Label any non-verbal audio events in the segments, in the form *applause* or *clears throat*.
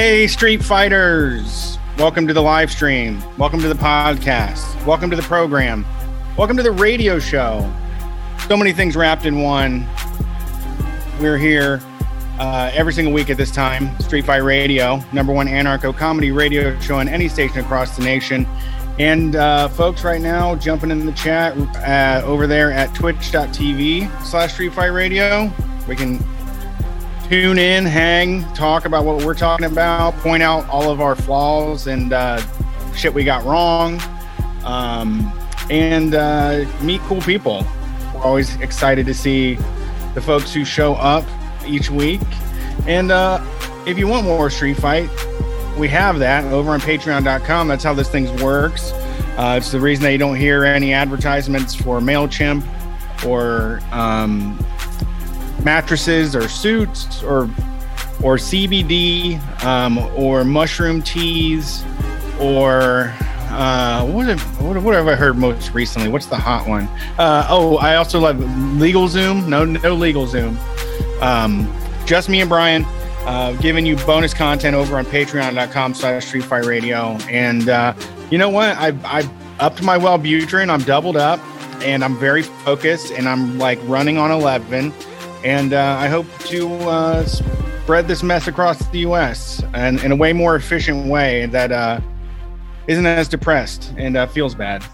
Hey, Street Fighters! Welcome to the live stream. Welcome to the podcast. Welcome to the program. Welcome to the radio show. So many things wrapped in one. We're here uh, every single week at this time. Street Fight Radio, number one anarcho comedy radio show on any station across the nation. And uh, folks, right now, jumping in the chat uh, over there at twitch.tv slash Street Fight Radio. We can tune in, hang, talk about what we're talking about, point out all of our flaws and uh, shit we got wrong, um, and uh, meet cool people. We're always excited to see the folks who show up each week. And uh, if you want more Street Fight, we have that over on patreon.com. That's how this thing works. Uh, it's the reason that you don't hear any advertisements for MailChimp or um, mattresses or suits or or CBD um, or mushroom teas or uh, what have what, have I heard most recently? What's the hot one? Uh, oh, I also love Legal Zoom. No, no LegalZoom. Um, just me and Brian uh, giving you bonus content over on patreon.com slash street fight radio. And uh, you know what? I've, I upped my Wellbutrin. I'm doubled up and I'm very focused and I'm like running on 11 and uh, I hope to uh, spread this mess across the U.S. and in a way more efficient way that uh, not as depressed and uh, feels bad.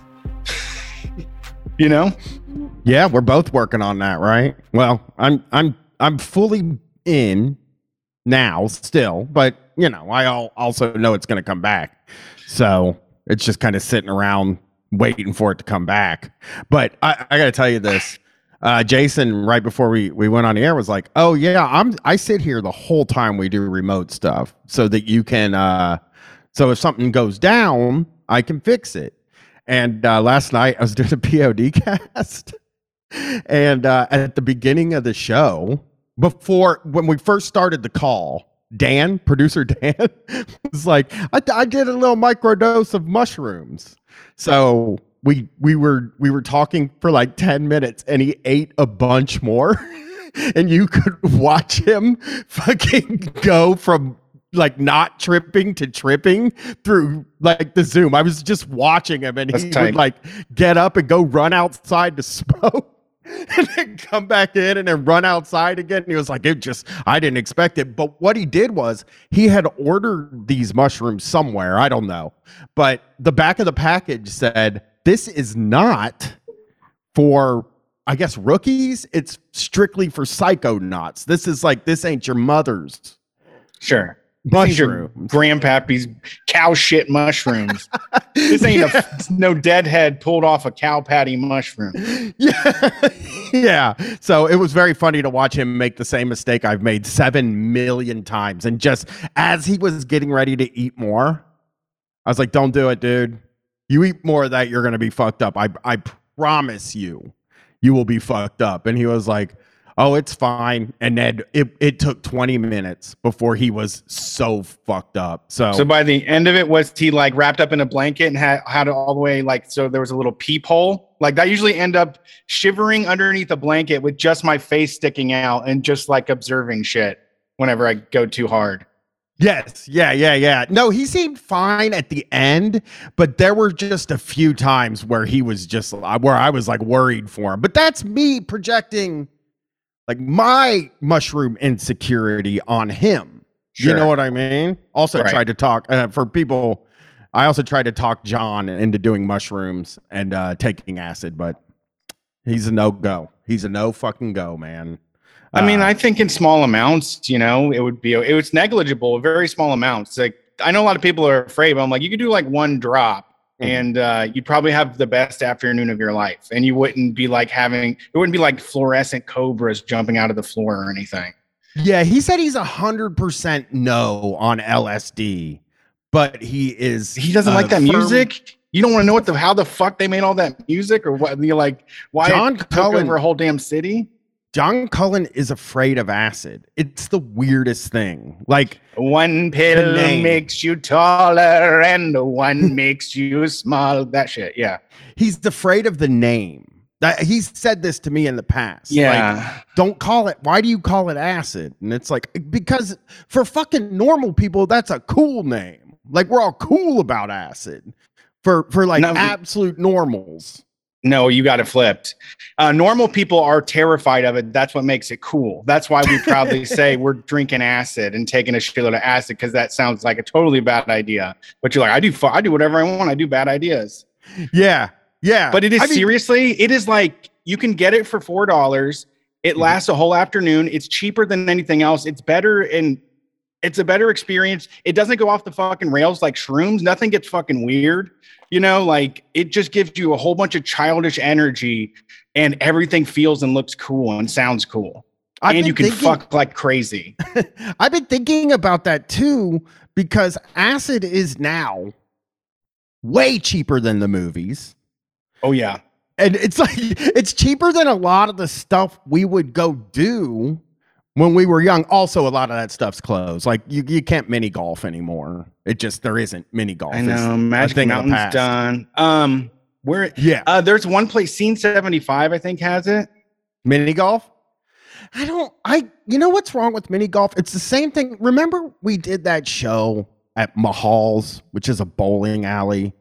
*laughs* you know? Yeah, we're both working on that, right? Well, I'm I'm I'm fully in now, still, but you know, I also know it's going to come back, so it's just kind of sitting around waiting for it to come back. But I, I got to tell you this uh, Jason, right before we we went on air, was like, "Oh yeah, I'm I sit here the whole time we do remote stuff, so that you can, uh, so if something goes down, I can fix it." And uh, last night I was *laughs* doing a POD *laughs* cast, and uh, at the beginning of the show, before when we first started the call, Dan, producer *laughs* Dan, was like, I, I did a little microdose of mushrooms. So we we were we were talking for like 10 minutes and he ate a bunch more *laughs* and you could watch him fucking go from like not tripping to tripping through like the zoom i was just watching him and That's he tight. would like get up and go run outside to smoke *laughs* and then come back in and then run outside again. And he was like, it just, I didn't expect it. But what he did was he had ordered these mushrooms somewhere. I don't know. But the back of the package said, this is not for I guess rookies. It's strictly for psychonauts. This is like this ain't your mother's. Sure. Mushrooms. grandpappy's cow shit mushrooms. *laughs* this ain't yeah. a *laughs* no deadhead pulled off a cow patty mushroom. *laughs* Yeah. yeah. So it was very funny to watch him make the same mistake I've made seven million times. And just as he was getting ready to eat more, I was like, don't do it, dude. You eat more of that, you're gonna be fucked up. I I promise you, you will be fucked up. And he was like, Oh, it's fine. And then it, it took 20 minutes before he was so fucked up. So So by the end of it, was he like wrapped up in a blanket and had had it all the way like so there was a little peephole? Like that usually end up shivering underneath a blanket with just my face sticking out and just like observing shit whenever I go too hard. Yes, yeah, yeah, yeah. No, he seemed fine at the end, but there were just a few times where he was just uh, where I was like worried for him. But that's me projecting like my mushroom insecurity on him. Sure. You know what I mean? Also right. tried to talk uh, for people. I also tried to talk John into doing mushrooms and uh, taking acid, but he's a no go. He's a no fucking go, man. I mean, uh, I think in small amounts, you know, it would be it was negligible, very small amounts. Like I know a lot of people are afraid, but I'm like, you could do like one drop mm-hmm. and uh, you'd probably have the best afternoon of your life. And you wouldn't be like having it wouldn't be like fluorescent cobras jumping out of the floor or anything. Yeah, he said he's a hundred percent no on LSD, but he is he doesn't uh, like that firm, music. You don't want to know what the how the fuck they made all that music or what you're like why John Cullen, over a whole damn city. John Cullen is afraid of acid. It's the weirdest thing. Like one pill makes you taller and one *laughs* makes you small. That shit. Yeah. He's afraid of the name. That he's said this to me in the past. Like, Yeah. don't call it. Why do you call it acid? And it's like because for fucking normal people, that's a cool name. Like we're all cool about acid. For for like No, absolute normals. No, you got it flipped. Uh, normal people are terrified of it. That's what makes it cool. That's why we proudly *laughs* say we're drinking acid and taking a shitload of acid because that sounds like a totally bad idea. But you're like, I do, I do whatever I want. I do bad ideas. Yeah. Yeah. But it is I mean, seriously, it is like you can get it for four dollars. It Mhm. lasts a whole afternoon. It's cheaper than anything else. It's better and it's a better experience. It doesn't go off the fucking rails like shrooms. Nothing gets fucking weird. You know, like it just gives you a whole bunch of childish energy and everything feels and looks cool and sounds cool. I've and you can thinking- fuck like crazy. *laughs* I've been thinking about that too because acid is now way cheaper than the movies. Oh yeah. And it's *laughs* like it's cheaper than a lot of the stuff we would go do when we were young. Also, a lot of that stuff's closed. Like you, you can't mini golf anymore. It just there isn't mini golf. I know. a Magic thing of the Mountain's past. done. Um, where Yeah, uh there's one place, Scene 75, I think, has it. mini golf. I don't. I. You know what's wrong with mini golf? It's the same thing. Remember we did that show at Mahall's, which is a bowling alley,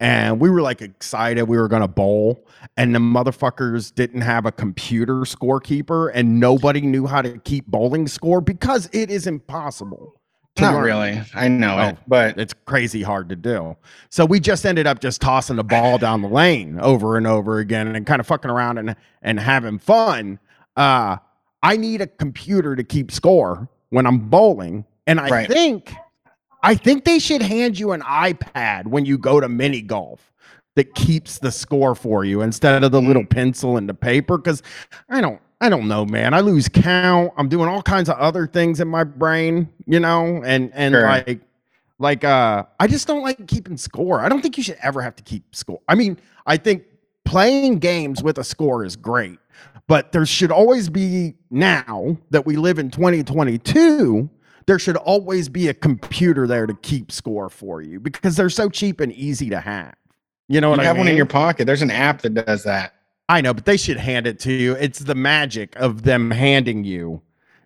and we were like excited we were gonna bowl, and the motherfuckers didn't have a computer scorekeeper, and nobody knew how to keep bowling score because it is impossible. Not learn. really. I know it, Oh. but It's crazy hard to do. So we just ended up just tossing the ball down the lane over and over again and kind of fucking around and and having fun. Uh I need a computer to keep score when I'm bowling. And I Right. think I think they should hand you an iPad when you go to mini golf that keeps the score for you instead of the little Mm. pencil and the paper. Cause I don't I don't know, man. I lose count. I'm doing all kinds of other things in my brain, you know, and and Sure. like like uh I just don't like keeping score. I don't think you should ever have to keep score. I mean, I think playing games with a score is great, but there should always be now that we live in 2022, there should always be a computer there to keep score for you because they're so cheap and easy to have. You know you what I have mean? one in your pocket. There's an app that does that. I know, but they should hand it to you. It's the magic of them handing you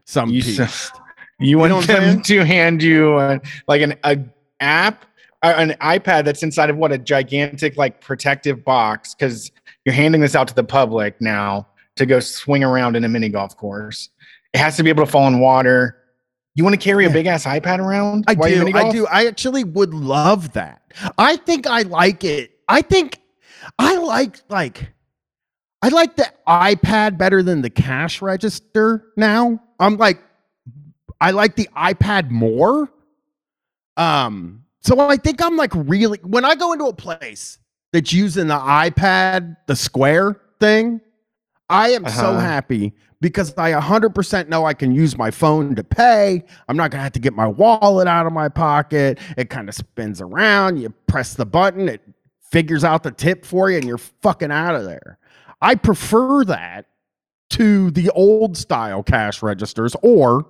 some You piece. *laughs* s- You want know them to hand you uh, like an a app, uh, an iPad that's inside of what a gigantic like protective box because you're handing this out to the public now to go swing around in a mini golf course. It has to be able to fall in water. You want to carry a big ass iPad around? I do. I do. I actually would love that. I think I like it. I think I like like I like the iPad better than the cash register now. I'm like I like the iPad more. Um so I think I'm like really when I go into a place that's using the iPad, the square thing, I am so Uh-huh. happy because I 100% know I can use my phone to pay. I'm not going to have to get my wallet out of my pocket. It kind of spins around. You press the button, it figures out the tip for you, and you're fucking out of there. I prefer that to the old style cash registers or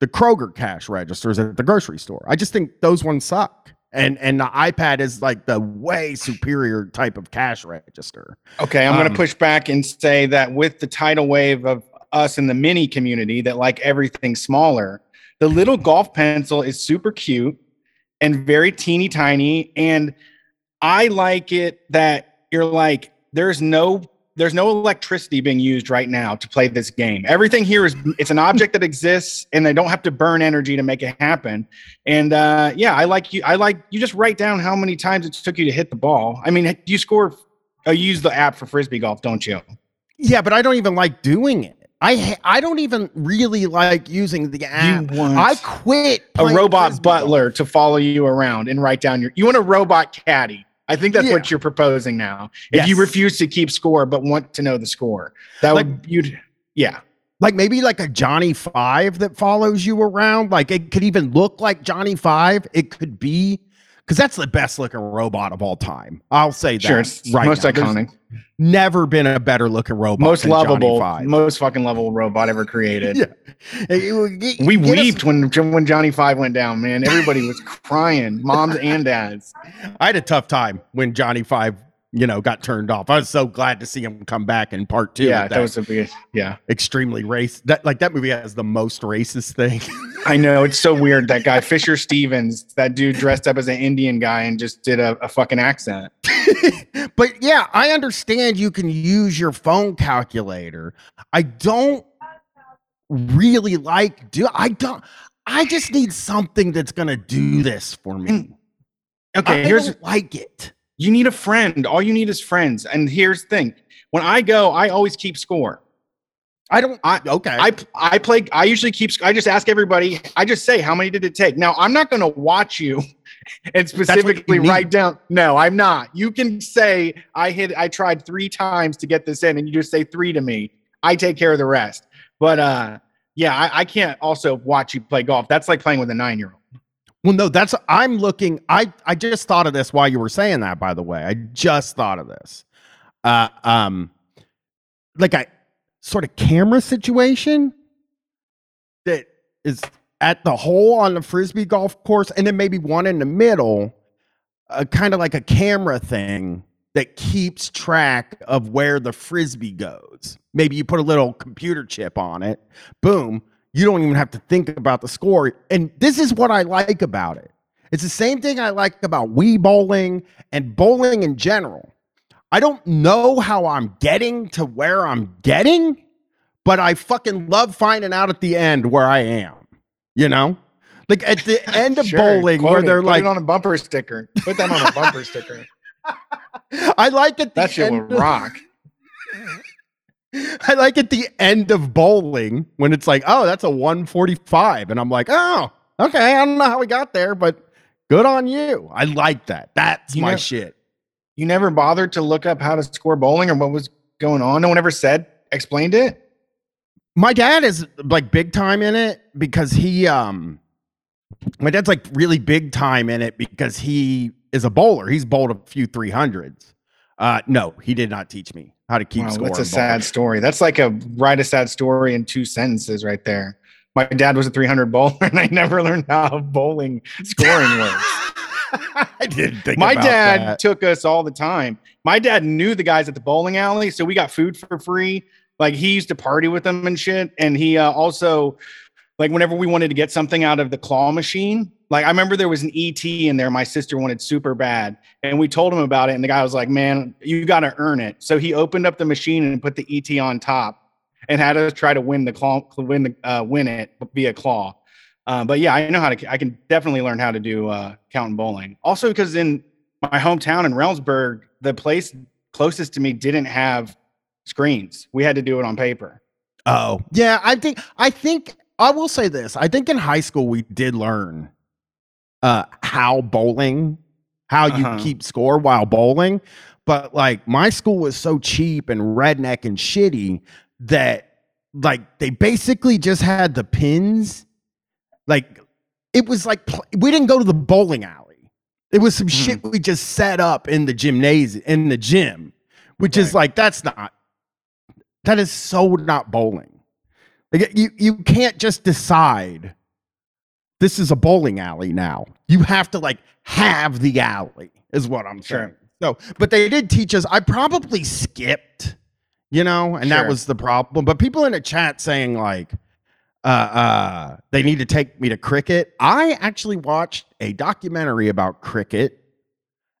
the Kroger cash registers at the grocery store. I just think those ones suck. And and the iPad is like the way superior type of cash register. Okay, I'm going Um, to push back and say that with the tidal wave of us in the mini community that like everything smaller, the little golf pencil is super cute and very teeny tiny. And I like it that you're like, there's no there's no electricity being used right now to play this game. Everything here is it's an object that exists and they don't have to burn energy to make it happen. And uh yeah, I like you I like you just write down how many times it took you to hit the ball. I mean, you score Oh, you use the app for frisbee golf, don't you? Yeah, but I don't even like doing it. I I don't even really like using the app. You want I quit a robot butler to follow you around and write down your. You want a robot caddy. I think that's Yeah. what you're proposing now. If you refuse to keep score but want to know the score, that Like- would you'd yeah. like maybe like a Johnny Five that follows you around. Like it could even look like Johnny Five. It could be because that's the best looking robot of all time. I'll say that. Sure, it's right most now. There's iconic, Never been a better looking robot. most lovable, most fucking lovable robot ever created. *laughs* Yeah. It- it- We weeped when when Johnny Five went down, man. Everybody was *laughs* crying, moms and dads. I had a tough time when Johnny Five, you know, got turned off. I was so glad to see him come back in part two. yeah, with that was a big. Yeah, extremely race. That like that movie has the most racist thing. I know it's so weird. That guy *laughs* Fisher Stevens, that dude dressed up as an Indian guy and just did a, a fucking accent. *laughs* but yeah, I understand you can use your phone calculator. I don't really like do I don't I just need something that's gonna do this for me. Mm. Okay, I here's don't like it. You need a friend. All you need is friends. And here's the thing: when I go, I always keep score. I don't I- okay. I I play. I usually keep. I just ask everybody. I just say how many did it take. Now I'm not going to watch you *laughs* and specifically write down. No, I'm not. You can say I hit. I tried three times to get this in, and you just say three to me. I take care of the rest. But uh, yeah, I, I can't also watch you play golf. That's like playing with a nine year old. Well, no, that's I'm looking. I I just thought of this while you were saying that. By the way, I just thought of this. Uh, um, like a sort of camera situation that is at the hole on the frisbee golf course, and then maybe one in the middle, uh, kind of like a camera thing that keeps track of where the frisbee goes. Maybe you put a little computer chip on it. Boom you don't even have to think about the score. And this is what I like about it. It's the same thing I like about Wii bowling and bowling in general. I don't know how I'm getting to where I'm getting, but I fucking love finding out at the end where I am. You know? Like at the *laughs* end of Sure, bowling, where it. they're Put like, it on a bumper sticker. Put that on a bumper sticker. *laughs* I like the That shit will rock. *laughs* I like at the end of bowling when it's like, oh, that's a 145. And I'm like, oh, okay. I don't know how we got there, but good on you. I like that. That's You my shit. You never bothered to look up how to score bowling or what was going on. No one ever said, explained it. My dad is like big time in it because he, um, my dad's like really big time in it because he is a bowler. He's bowled a few 300s. Uh, no, he did not teach me how to keep Wow, score. that's a sad story. That's like a write a sad story in two sentences right there. My dad was a 300 bowler *laughs* and I never learned how bowling scoring works. *laughs* I didn't think My dad that. took us all the time. My dad knew the guys at the bowling alley, so we got food for free. Like he used to party with them and shit. And he uh, also, like, whenever we wanted to get something out of the claw machine, like I remember there was an ET in there. My sister wanted super bad, and we told him about it. And the guy was like, "Man, you got to earn it." So he opened up the machine and put the ET on top, and had us try to win the claw, win the uh, win it via claw. Uh, but yeah, I know how to. I can definitely learn how to do uh, counting bowling. Also, because in my hometown in Reynoldsburg, the place closest to me didn't have screens. We had to do it on paper. Oh, yeah. I think I think I will say this. I think in high school we did learn uh how bowling, how you Uh-huh. keep score while bowling. But like my school was so cheap and redneck and shitty that like they basically just had the pins. Like it was like we didn't go to the bowling alley. It was some Hmm. shit we just set up in the gymnasium in the gym, which is like that's not that is so not bowling. Like, you you can't just decide this is a bowling alley now. You have to like have the alley is what I'm Sure. saying. So, but they did teach us. I probably skipped, you know, and that was the problem. But people in the chat saying like uh uh they need to take me to cricket. I actually watched a documentary about cricket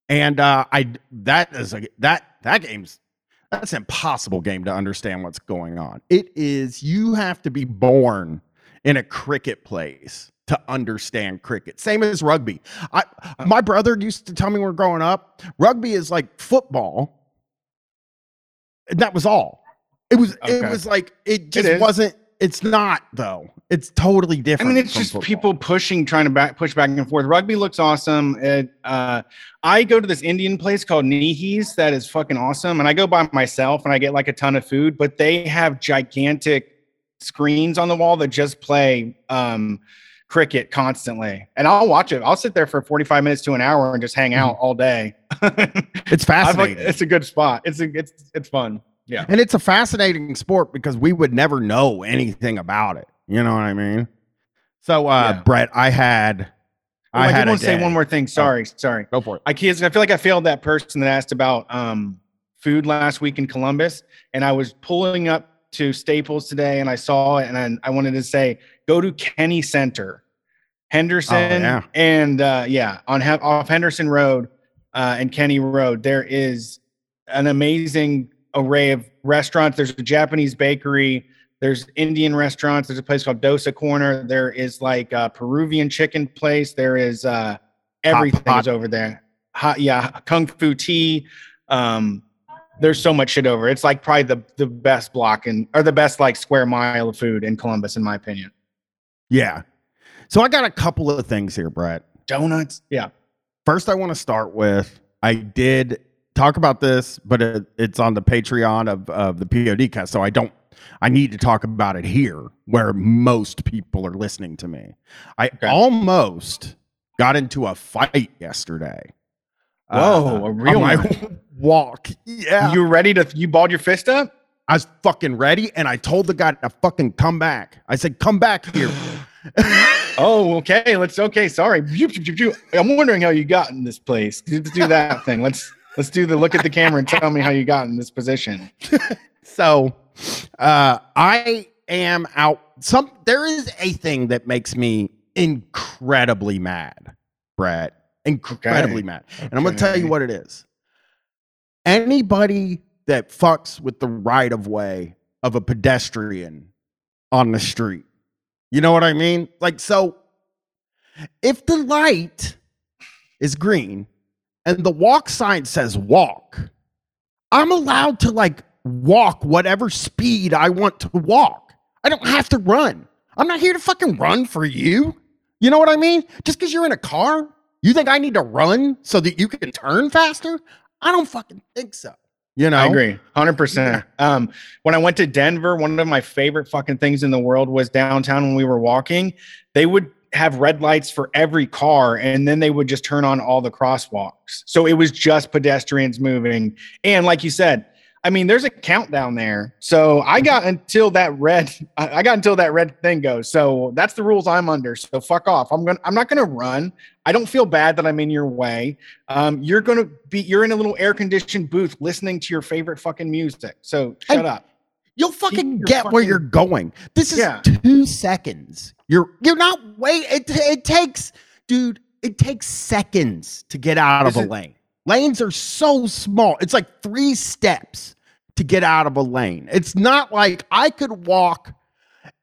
and uh I that is a that that game's that's an impossible game to understand what's going on. It is you have to be born in a cricket place to understand cricket. Same as rugby. I my brother used to tell me when we were growing up, rugby is like football. And that was all. It was it was like it just is. wasn't it's not though. It's totally different. I mean, it's just football. people pushing, trying to back, push back and forth. Rugby looks awesome. It, uh, I go to this Indian place called Nihi's that is fucking awesome, and I go by myself and I get like a ton of food. But they have gigantic screens on the wall that just play um, cricket constantly, and I'll watch it. I'll sit there for forty-five minutes to an hour and just hang out all day. *laughs* It's *laughs* I like- fascinating. it's a good spot. It's a, it's it's fun. Yeah. And it's a fascinating sport because we would never know anything about it. You know what I mean? So, uh, Yeah. Brett, I had, Oh, I, had did want to say one more thing. Sorry, sorry. Go for it. I can't, I feel like I failed that person that asked about um, food last week in Columbus, and I was pulling up to Staples today, and I saw it, and I, I wanted to say, go to Kenny Center, Henderson, yeah. and uh, yeah, on off Henderson Road uh, and Kenny Road, there is an amazing array of restaurants. There's a Japanese bakery. There's Indian restaurants. There's a place called Dosa Corner. There is like a Peruvian chicken place. There is uh, everything is over there. Hot, yeah, kung fu tea. Um, there's so much shit over. It's like probably the the best block and or the best like square mile of food in Columbus, in my opinion. Yeah. So I got a couple of things here, Brett. Donuts, yeah. First, I want to start with I did talk about this, but it, it's on the Patreon of, of the POD So I don't, I need to talk about it here where most people are listening to me. I Okay. almost got into a fight yesterday. Whoa, uh, a real my *laughs* walk. Yeah. You ready to? You balled your fist up? I was fucking ready and I told the guy to fucking come back. I said, come back here. *laughs* Oh, okay. Let's okay. Sorry. I'm wondering how you got in this place. Let's do that *laughs* thing. Let's let's do the look at the camera and tell me how you got in this position. *laughs* so uh i am out some there is a thing that makes me incredibly mad brett incredibly Okay. mad and i'm gonna tell you what it is anybody that fucks with the right of way of a pedestrian on the street you know what i mean like so if the light is green and the walk sign says walk I'm allowed to like walk whatever speed I want to walk. I don't have to run. I'm not here to fucking run for you. You know what I mean? Just because you're in a car, you think I need to run so that you can turn faster? I don't fucking think so. You know? I agree, hundred percent. Um, when I went to Denver, one of my favorite fucking things in the world was downtown when we were walking. They would have red lights for every car, and then they would just turn on all the crosswalks. So it was just pedestrians moving, and like you said, I mean, there's a countdown there. So I got until that red, *laughs* I got until that red thing goes. So that's the rules I'm under. So fuck off. I'm gonna, I'm not gonna run. I don't feel bad that I'm in your way. Um, you're gonna be, you're in a little air conditioned booth listening to your favorite fucking music. So shut up. You'll fucking get where you're going. This is Yeah. two seconds. You're you're not wait. It it takes, dude. It takes seconds to get out of a is- lane. Lanes are so small. It's like three steps to get out of a lane. It's not like I could walk.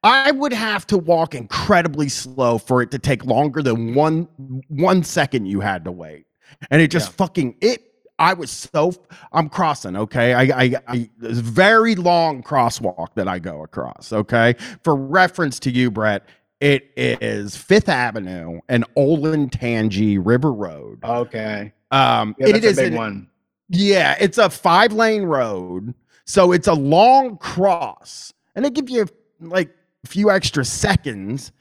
I would have to walk incredibly slow for it to take longer than one one second you had to wait. And it just Yeah. fucking it. I was so I'm crossing. Okay, I I, I very long crosswalk that I go across. Okay, for reference to you, Brett, it is Fifth Avenue and Olin Olentangy River Road. Okay. Um, Yeah, it is a big an- one. yeah, it's a five lane road. So it's a long cross. And they give you like a few extra seconds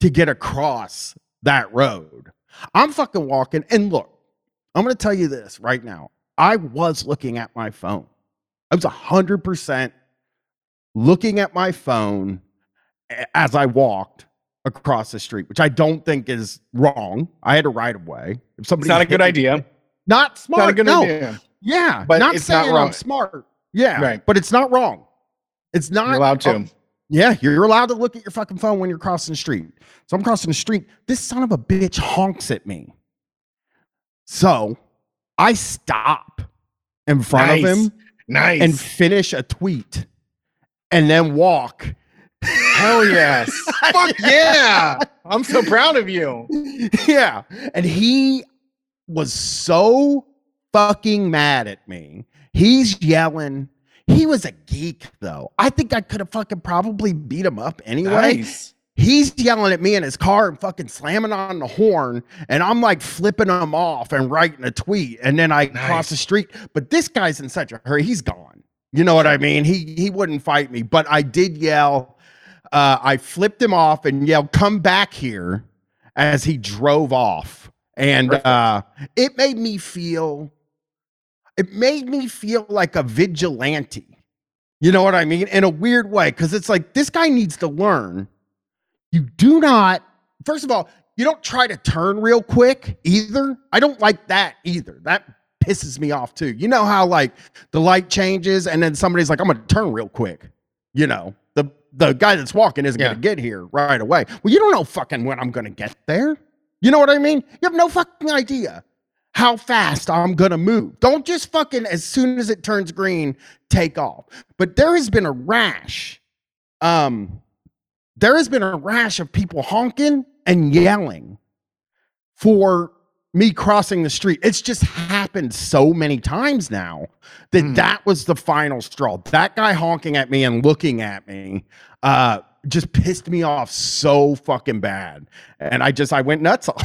to get across that road. I'm fucking walking. And look, I'm going to tell you this right now. I was looking at my phone. I was 100% looking at my phone as I walked across the street, which I don't think is wrong. I had a right of way. If It's somebody not a good me- idea. Not smart. Not a good no. idea. Yeah, But not it's not saying wrong. I'm smart. Yeah, Right. But it's not wrong. It's not You're allowed to. oh, yeah, you're allowed to look at your fucking phone when you're crossing the street. So I'm crossing the street. This son of a bitch honks at me. So I stop in front of him nice. and finish a tweet, and then walk. Hell yes. *laughs* Fuck yeah. I'm so proud of you. yeah. And he was so fucking mad at me. He's yelling. He was a geek, though. I think I could have fucking probably beat him up anyway. Nice. He's yelling at me in his car and fucking slamming on the horn. And I'm like flipping him off and writing a tweet. And then I Nice. cross the street. But this guy's in such a hurry. He's gone. You know what I mean? He he wouldn't fight me. But I did yell. Uh, I flipped him off and yelled, "Come back here!" as he drove off. And uh, it made me feel. It made me feel like a vigilante. You know what I mean? In a weird way, because it's like this guy needs to learn. You do not. First of all, you don't try to turn real quick either. I don't like that either. That pisses me off too. You know how like the light changes and then somebody's like, I'm gonna turn real quick. You know, the the guy that's walking isn't Yeah. gonna get here right away. Well, you don't know fucking when I'm gonna get there. You know what I mean? You have no fucking idea how fast I'm gonna move. Don't just fucking as soon as it turns green, take off. But there has been a rash. Um, there has been a rash of people honking and yelling for me crossing the street. It's just happened so many times now that Hmm. that was the final straw. That guy honking at me and looking at me uh just pissed me off so fucking bad. And I just I went nuts. *laughs*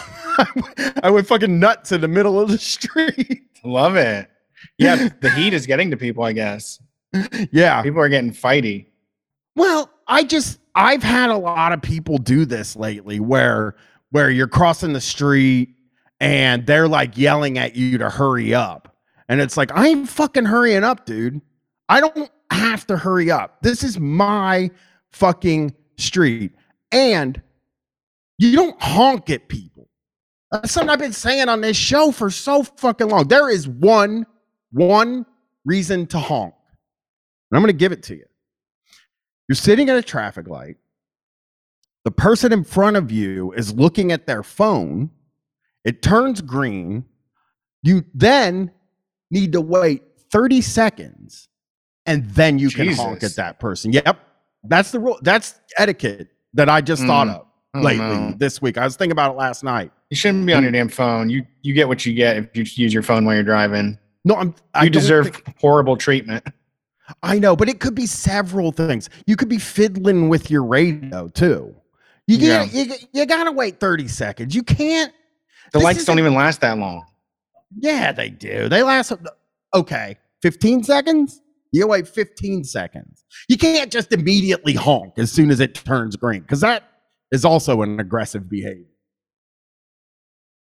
I went fucking nuts in the middle of the *laughs* street. Love it. Yeah, the heat is getting to people, I guess. yeah. People are getting fighty. Well, I just I've had a lot of people do this lately where where you're crossing the street and they're like yelling at you to hurry up. And it's like, I ain't fucking hurrying up, dude. I don't have to hurry up. This is my fucking street. And you don't honk at people. That's something I've been saying on this show for so fucking long. There is one, one reason to honk. And I'm going to give it to you. You're sitting at a traffic light. The person in front of you is looking at their phone. It turns green. You then need to wait 30 seconds and then you can honk at that person. Yep. That's the rule. That's etiquette that I just thought Mm. of Oh, lately this week. I was thinking about it last night. You shouldn't be on your damn phone. You you get what you get if you use your phone while you're driving. No, I'm You don't deserve think- horrible treatment. I know, but it could be several things. You could be fiddling with your radio too. You Yeah. get you, you gotta wait 30 seconds. You can't The lights don't even last that long. Yeah, they do. They last okay, 15 seconds? You wait 15 seconds. You can't just immediately honk as soon as it turns green because that is also an aggressive behavior.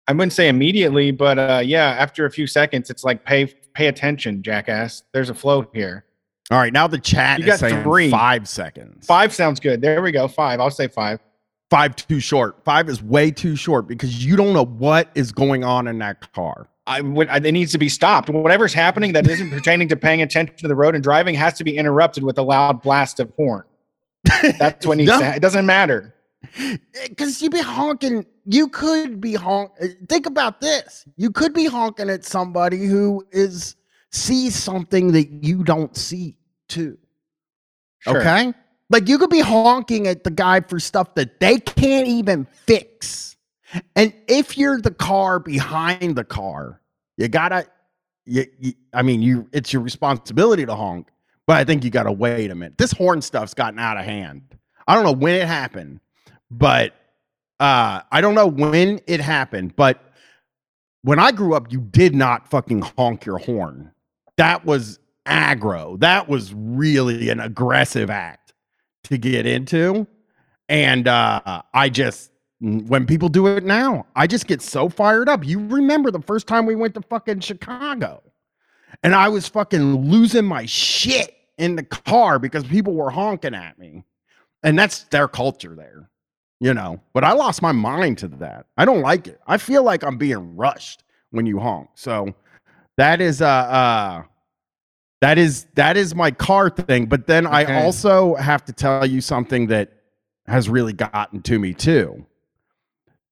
I wouldn't say immediately, but uh, yeah, after a few seconds, it's like pay pay attention, jackass. There's a flow here. All right, now the chat You is got saying three. five seconds. Five sounds good. There we go. Five. I'll say five. Five too short. Five is way too short because you don't know what is going on in that car. I would. It needs to be stopped. Whatever's happening that isn't pertaining to paying attention to the road and driving has to be interrupted with a loud blast of horn. That's what *laughs* needs No. to. Ha- it doesn't matter. because you be honking you could be honk uh, think about this you could be honking at somebody who is sees something that you don't see too Sure. okay like you could be honking at the guy for stuff that they can't even fix and if you're the car behind the car you gotta you, you i mean you it's your responsibility to honk but i think you gotta wait a minute this horn stuff's gotten out of hand i don't know when it happened but uh I don't know when it happened, but when I grew up, you did not fucking honk your horn. That was aggro. That was really an aggressive act to get into. And uh I just when people do it now, I just get so fired up. You remember the first time we went to fucking Chicago and I was fucking losing my shit in the car because people were honking at me. And that's their culture there you know but i lost my mind to that i don't like it i feel like i'm being rushed when you honk so that is uh uh that is that is my car thing but then i also have to tell you something that has really gotten to me too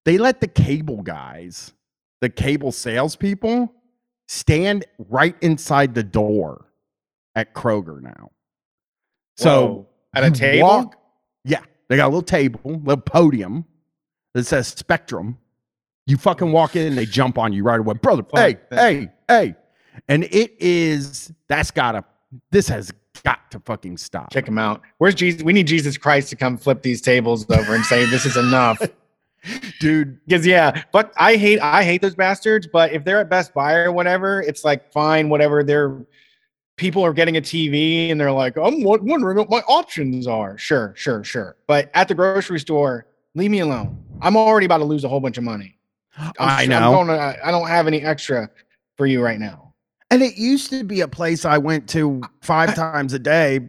they let the cable guys the cable salespeople stand right inside the door at kroger now so Whoa. at a table. walk- yeah, they got a little table, a little podium that says Spectrum. You fucking walk in and they jump on you right away, brother. Fuck hey, that. hey, hey, and it is that's gotta. This has got to fucking stop. Check them out. Where's Jesus? We need Jesus Christ to come flip these tables over and say this is enough. *laughs* dude. Because yeah, but I hate I hate those bastards. But if they're at Best Buy or whatever, it's like fine, whatever. They're people are getting a TV and they're like, I'm wondering what my options are. Sure, sure, sure. But at the grocery store, leave me alone. I'm already about to lose a whole bunch of money. I'm, I I'm know. going to- I I don't have any extra for you right now. And it used to be a place I went to five times a day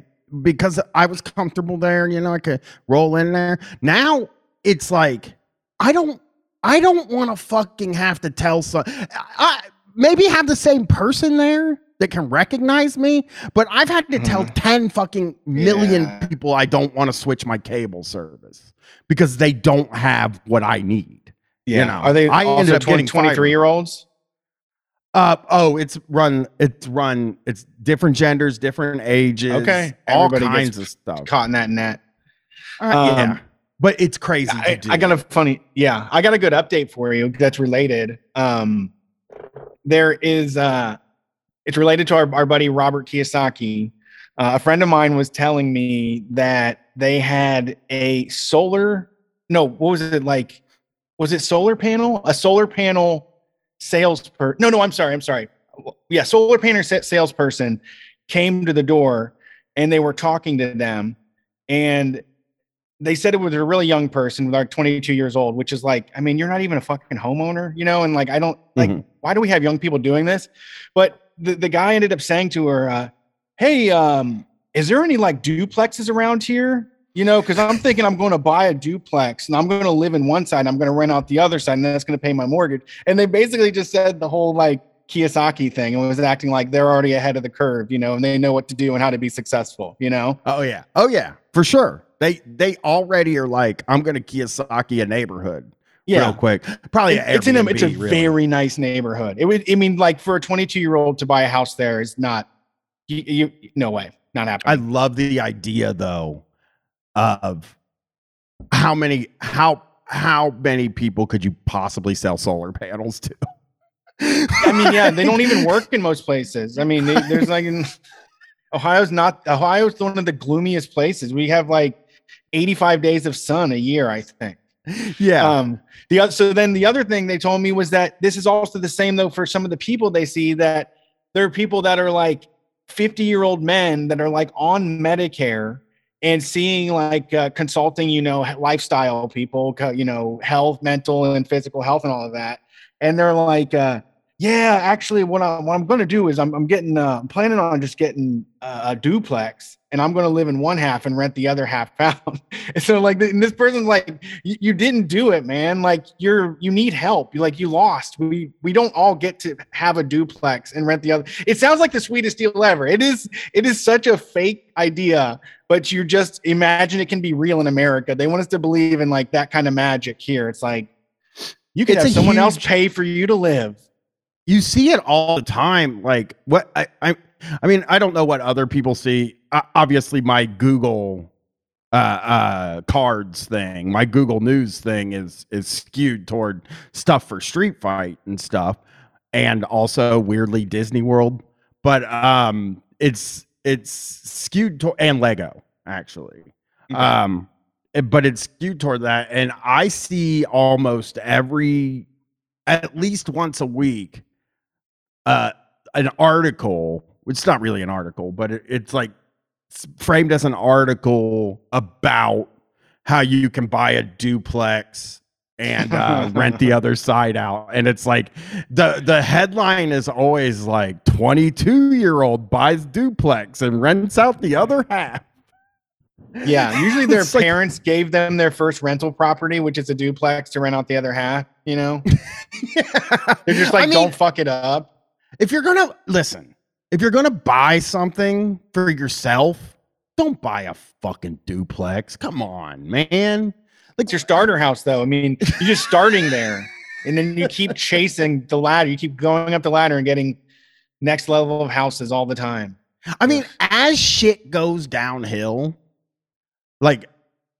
because I was comfortable there. You know, I could roll in there. Now it's like I don't I don't want to fucking have to tell some. I, maybe have the same person there that can recognize me, but I've had to tell Mhm. 10 fucking million Yeah. people I don't want to switch my cable service because they don't have what I need. Yeah. know, Are they I ended also up getting 20, 23 year olds? Uh oh, it's run. It's run. It's different genders, different ages. Okay. all kinds of stuff. Caught in that net. Uh, yeah, Um, but it's crazy. I, to do. I got a funny, yeah, I got a good update for you that's related. Um, there is, uh, it's related to our, our buddy Robert Kiyosaki. Uh, a friend of mine was telling me that they had a solar, no, what was it like? Was it solar panel? A solar panel salesperson? No, no, I'm sorry, I'm sorry. Yeah, solar sa- salesperson came to the door and they were talking to them and they said it was a really young person, like 22 years old, which is like, I mean, you're not even a fucking homeowner, you know? And like, I don't like, Mhm. why do we have young people doing this? But the, the guy ended up saying to her, uh, Hey, um, is there any like duplexes around here? You know, because I'm thinking I'm going to buy a duplex and I'm going to live in one side, and I'm going to rent out the other side, and that's going to pay my mortgage. And they basically just said the whole like Kiyosaki thing and was acting like they're already ahead of the curve, you know, and they know what to do and how to be successful, you know? Oh yeah. Oh yeah. For sure. They they already are like, I'm gonna Kiyosaki a neighborhood yeah. real quick. Probably It- it's in a it's a really. very nice neighborhood. It would I mean like for a 22 year old to buy a house there is not you, you no way not happening. I love the idea though of how many how how many people could you possibly sell solar panels to? I, mean yeah they don't even work in most places. I mean they, there's like in Ohio's not Ohio's one of the gloomiest places. We have like 85 days of sun a year I think. yeah. Um, the other, so then the other thing they told me was that this is also the same though for some of the people they see that there are people that are like 50 year old men that are like on Medicare and seeing like uh, consulting, you know, lifestyle people, you know, health, mental and physical health and all of that. And they're like, uh, yeah, actually what, I, what I'm going to do is I'm, I'm getting, uh, I'm planning on just getting a duplex and I'm going to live in one half and rent the other half *laughs* out. and so like, and this person's like, you, didn't do it, man. Like you're, you need help. You like, you lost. We, we don't all get to have a duplex and rent the other. It sounds like the sweetest deal ever. It is, it is such a fake idea, but you just imagine it can be real in America. They want us to believe in like that kind of magic here. It's like, you It's have someone else pay for you to live. you see it all the time like what i i, I mean i don't know what other people see obviously my google uh uh cards thing my google news thing is is skewed toward stuff for street fight and stuff and also weirdly disney world but um it's it's skewed to and lego actually Okay. um eh, but it's skewed toward that and i see almost every at least once a week uh an article it's not really an article but it, it's like framed as an article about how you can buy a duplex and uh, *laughs* rent the other side out and it's like the the headline is always like 22 year old buys duplex and rents out the other half Yeah, *laughs* usually their like- parents gave them their first rental property, which is a duplex, to rent out the other half. You know, *laughs* they're just like, I mean, don't fuck it up. if you're gonna listen, if you're gonna buy something for yourself, don't buy a fucking duplex. Come on, man. It's your starter house, though. I mean, you're just starting there, and then you keep *laughs* chasing the ladder. You keep going up the ladder and getting next level of houses all the time. I mean, as shit goes downhill, like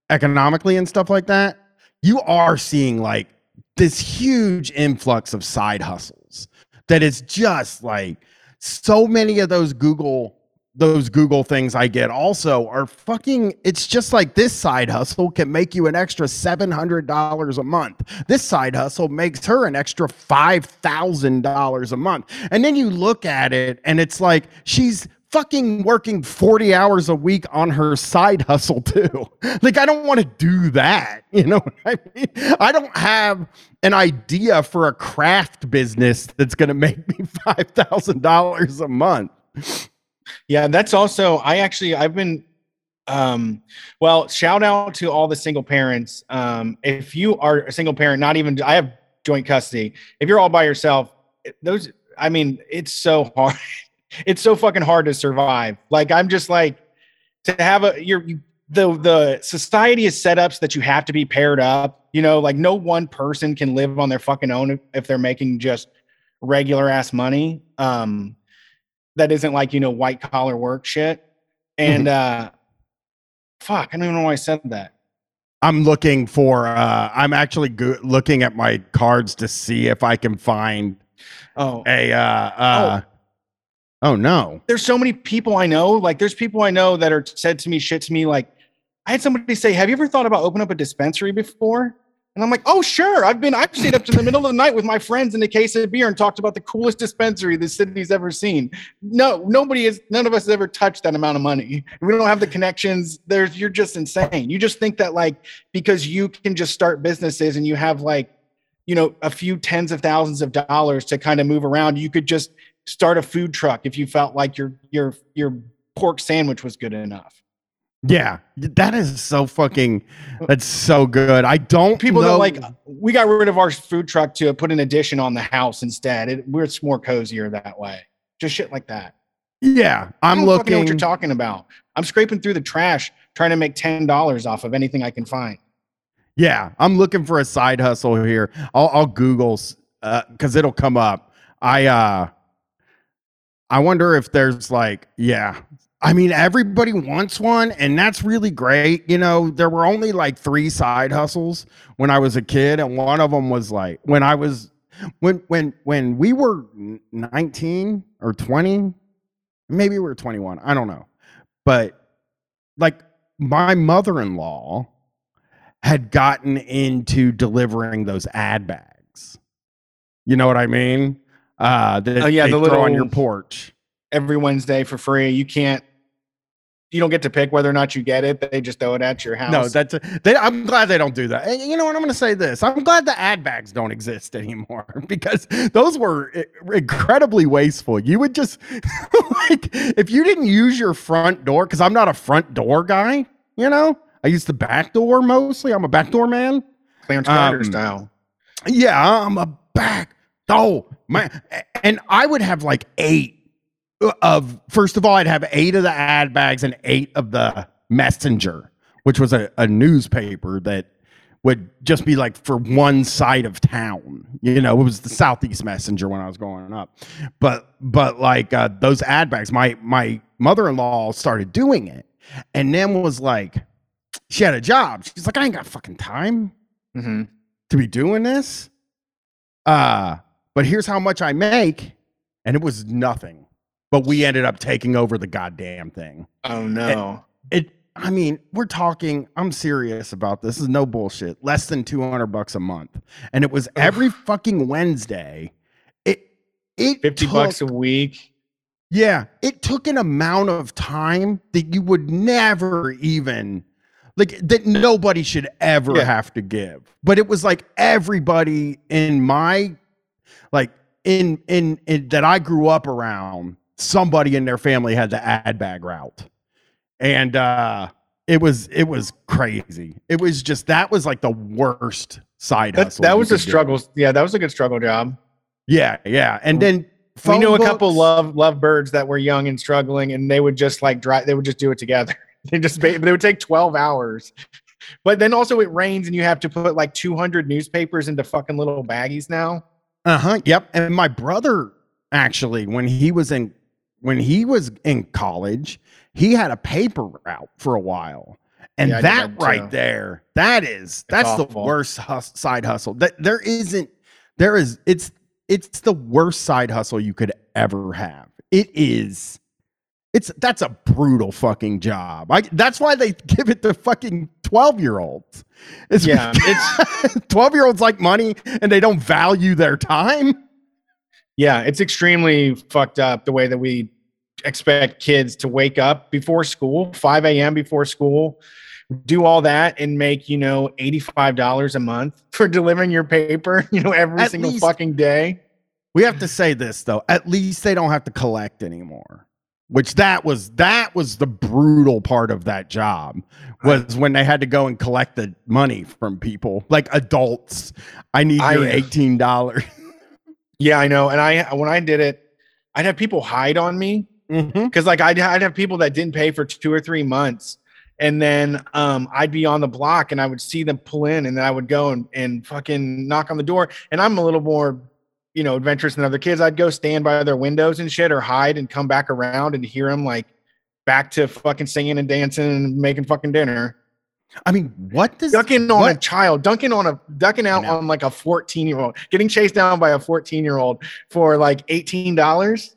economically and stuff like that, you are seeing like this huge influx of side hustles that is just like so many of those Google those Google things I get also are fucking it's just like this side hustle can make you an extra $700 a month. This side hustle makes her an extra $5,000 a month. And then you look at it and it's like she's fucking working 40 hours a week on her side hustle too. *laughs* Like I don't want to do that, *laughs* you know what I mean? I don't have an idea for a craft business that's going to make me *laughs* $5,000 a month. Yeah, that's also. I actually, I've been Um, well, shout out to all the single parents. Um, if you are a single parent, not even I have joint custody. If you're all by yourself, those I mean, it's so hard. It's so fucking hard to survive. Like I'm just like to have a you're you, the the society is set up so that you have to be paired up. You know, like no one person can live on their fucking own if, if they're making just regular ass money. Um, that isn't like you know white collar work shit. And mm-hmm. uh, fuck, I don't even know why I said that. I'm looking for. uh I'm actually go- looking at my cards to see if I can find. Oh, a uh, uh, oh. Oh no! There's so many people I know. Like, there's people I know that are said to me shit to me like I had somebody say, "Have you ever thought about opening up a dispensary before?" And I'm like, "Oh, sure. I've been. I've stayed up to the middle of the night with my friends in a case of beer and talked about the coolest dispensary the city's ever seen." No, nobody is. None of us has ever touched that amount of money. We don't have the connections. There's. You're just insane. You just think that like because you can just start businesses and you have like, you know, a few tens of thousands of dollars to kind of move around, you could just start a food truck if you felt like your your your pork sandwich was good enough. Yeah, that is so fucking. That's so good. I don't. People know. like. We got rid of our food truck to put an addition on the house instead. It, we're it's more cozier that way. Just shit like that. Yeah, I'm looking. Know what you're talking about? I'm scraping through the trash trying to make ten dollars off of anything I can find. Yeah, I'm looking for a side hustle here. I'll, I'll Google because uh, it'll come up. I uh, I wonder if there's like yeah I mean, everybody wants one, and that's really great. You know, there were only like three side hustles when I was a kid, and one of them was like when I was when when when we were 19 or 20, maybe we were 21, I don't know. But like my mother-in-law had gotten into delivering those ad bags. You know what I mean? Uh, that oh yeah, the little on your porch every Wednesday for free. You can't you don't get to pick whether or not you get it. They just throw it at your house. No, that's a, they, I'm glad they don't do that. And you know what? I'm going to say this. I'm glad the ad bags don't exist anymore *laughs* because those were incredibly wasteful. You would just *laughs* like if you didn't use your front door because I'm not a front door guy. You know, I use the back door mostly. I'm a back door man. Clarence Carter um, style. Yeah, I'm a back. Oh man, and I would have like eight of first of all, I'd have eight of the ad bags and eight of the messenger, which was a, a newspaper that would just be like for one side of town. You know, it was the Southeast Messenger when I was growing up. But but like uh, those ad bags, my my mother in law started doing it, and then was like, she had a job. She's like, I ain't got fucking time mm-hmm. to be doing this. Uh, but here's how much I make, and it was nothing but we ended up taking over the goddamn thing. Oh no. It, it I mean, we're talking, I'm serious about this. this is no bullshit. Less than 200 bucks a month. And it was every fucking Wednesday. It it 50 took, bucks a week. Yeah, it took an amount of time that you would never even like that nobody should ever yeah. have to give. But it was like everybody in my like in, in in that I grew up around somebody in their family had the ad bag route. And uh it was it was crazy. It was just that was like the worst side that, hustle. That was a struggle. Yeah, that was a good struggle job. Yeah, yeah. And then we knew books. a couple love love birds that were young and struggling, and they would just like drive. They would just do it together. *laughs* they just they would take twelve hours. But then also it rains, and you have to put like two hundred newspapers into fucking little baggies now. Uh huh. Yep. And my brother actually, when he was in when he was in college, he had a paper route for a while. And yeah, that, that right there, that is that's the worst hus- side hustle. That there isn't there is it's it's the worst side hustle you could ever have. It is it's that's a brutal fucking job. I that's why they give it to fucking 12 year olds. It's yeah, *laughs* it's 12 year olds like money and they don't value their time. Yeah, it's extremely fucked up the way that we expect kids to wake up before school, 5 a.m. before school, do all that and make, you know, $85 a month *laughs* for delivering your paper, *laughs* you know, every at single least, fucking day. We have to say this though, at least they don't have to collect anymore. Which that was that was the brutal part of that job was when they had to go and collect the money from people like adults. I need I- your $18 *laughs* Yeah, I know. And I when I did it, I'd have people hide on me because like I'd, I'd have people that didn't pay for two or three months and then um, i'd be on the block and i would see them pull in and then i would go and, and fucking knock on the door and i'm a little more you know adventurous than other kids i'd go stand by their windows and shit or hide and come back around and hear them like back to fucking singing and dancing and making fucking dinner. I mean what does ducking on a child dunking on a ducking out on like a 14 year old getting chased down by a 14 year old for like $18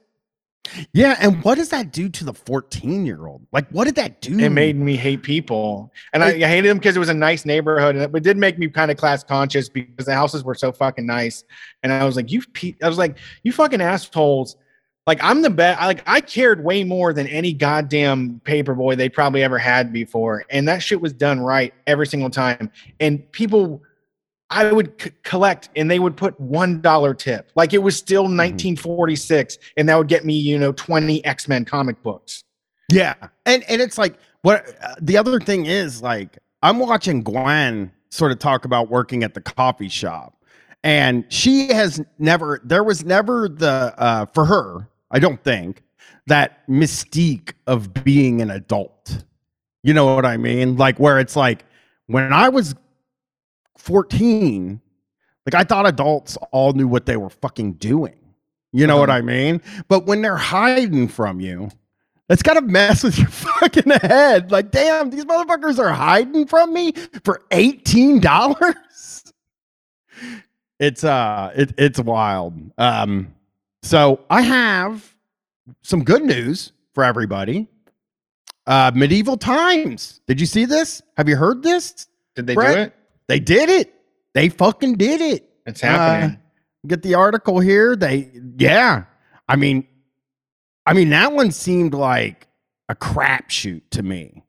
yeah and what does that do to the 14 year old like what did that do it made me? hate people and I, I hated them because it was a nice neighborhood and it, did make me kind of class conscious because the houses were so fucking nice and i was like you pe- i was like you fucking assholes. Like i'm the best like i cared way more than any goddamn paperboy they probably ever had before and that shit was done right every single time and people I would c- collect and they would put one dollar tip. Like it was still 1946, and that would get me, you know, 20 X-Men comic books. Yeah, and and it's like what uh, the other thing is like I'm watching Gwen sort of talk about working at the coffee shop, and she has never there was never the uh, for her I don't think that mystique of being an adult. You know what I mean? Like where it's like when I was 14, like I thought adults all knew what they were fucking doing. You know what Uh-huh. I mean? But when they're hiding from you, it's got to mess with your *laughs* fucking head. Like, damn, these motherfuckers are hiding from me for eighteen dollars. It's uh, it, it's wild. Um, so I have some good news for everybody. Uh, medieval times. Did you see this? Have you heard this? Did they Brett? do it? They did it. They fucking did it. It's happening. Uh, get the article here. They, yeah. I mean, I mean that one seemed like a crapshoot to me.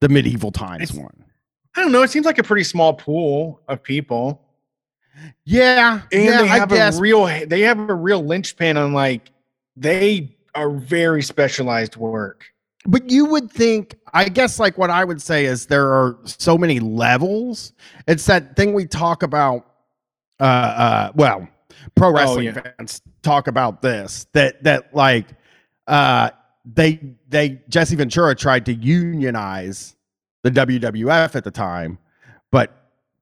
The medieval times It's- one. I don't know. It seems like a pretty small pool of people, Yeah, and yeah. they I guess. a real they have a real linchpin on like they are very specialized work. But you would think, I guess, like what I would say is there are so many levels. It's that thing we talk about. Uh, uh, well, pro wrestling yeah. fans talk about this that that like, uh, they they Jesse Ventura tried to unionize the WWF at the time, but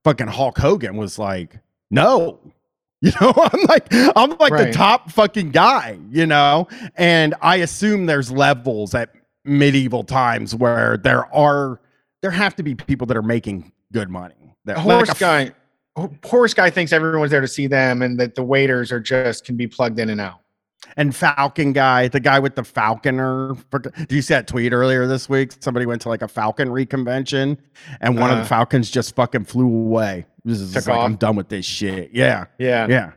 fucking Hulk Hogan was like, no. *laughs* You know, I'm like I'm like the top fucking guy, you know? And I assume there's levels at medieval times where there are there have to be people that are making good money. That like horse a- guy, horse guy thinks everyone's there to see them, and that the waiters are just can be plugged in and out. and Falcon guy, the guy with the falconer. Do you see that tweet earlier this week? Somebody went to like a falconry convention, and one of Uh-huh. the falcons just fucking flew away. This is like, I'm done with this shit. Yeah, Yeah, yeah.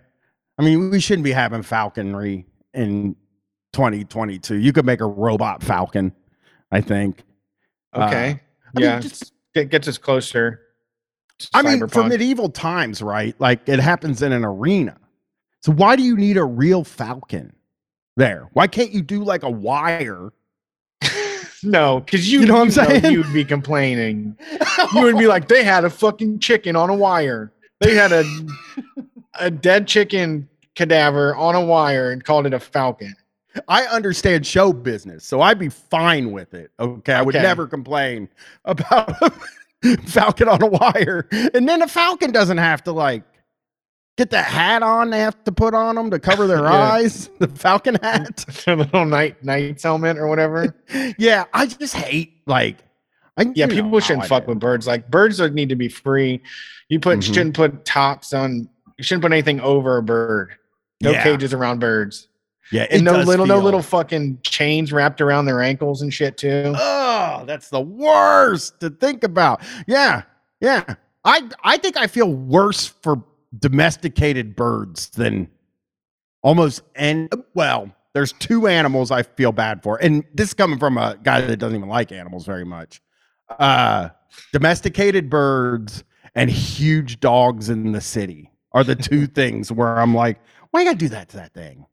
I mean, we shouldn't be having falconry in 2022. You could make a robot falcon. I think. Uh, okay. I mean, yeah, just- it gets us closer. I mean, for medieval times, right? Like it happens in an arena. So why do you need a real falcon there? Why can't you do like a wire? *laughs* no, because you, You know what I'm saying? You'd be complaining. *laughs* You would be like, they had a fucking chicken on a wire. They had a a dead chicken cadaver on a wire and called it a falcon. I understand show business, so I'd be fine with it. Okay. I would Okay. never complain *laughs* about falcon on a wire. And then a falcon doesn't have to like get that hat on they have to put on them to cover their *laughs* Yeah. eyes, *laughs* the falcon hat. Their little night knight's helmet or whatever. yeah, I just hate like I, Yeah, people shouldn't fuck with birds. Like birds would need to be free. You put Mhm. shouldn't put tops on. You shouldn't put anything over a bird. No Yeah. cages around birds. Yeah, And no little no little fucking chains wrapped around their ankles and shit too. Oh, that's the worst to think about. Yeah, yeah. I I think I feel worse for domesticated birds than almost and well, there's two animals I feel bad for, and this is coming from a guy that doesn't even like animals very much. Uh, domesticated birds and huge dogs in the city are the two *laughs* things where I'm like, why you gotta do that to that thing?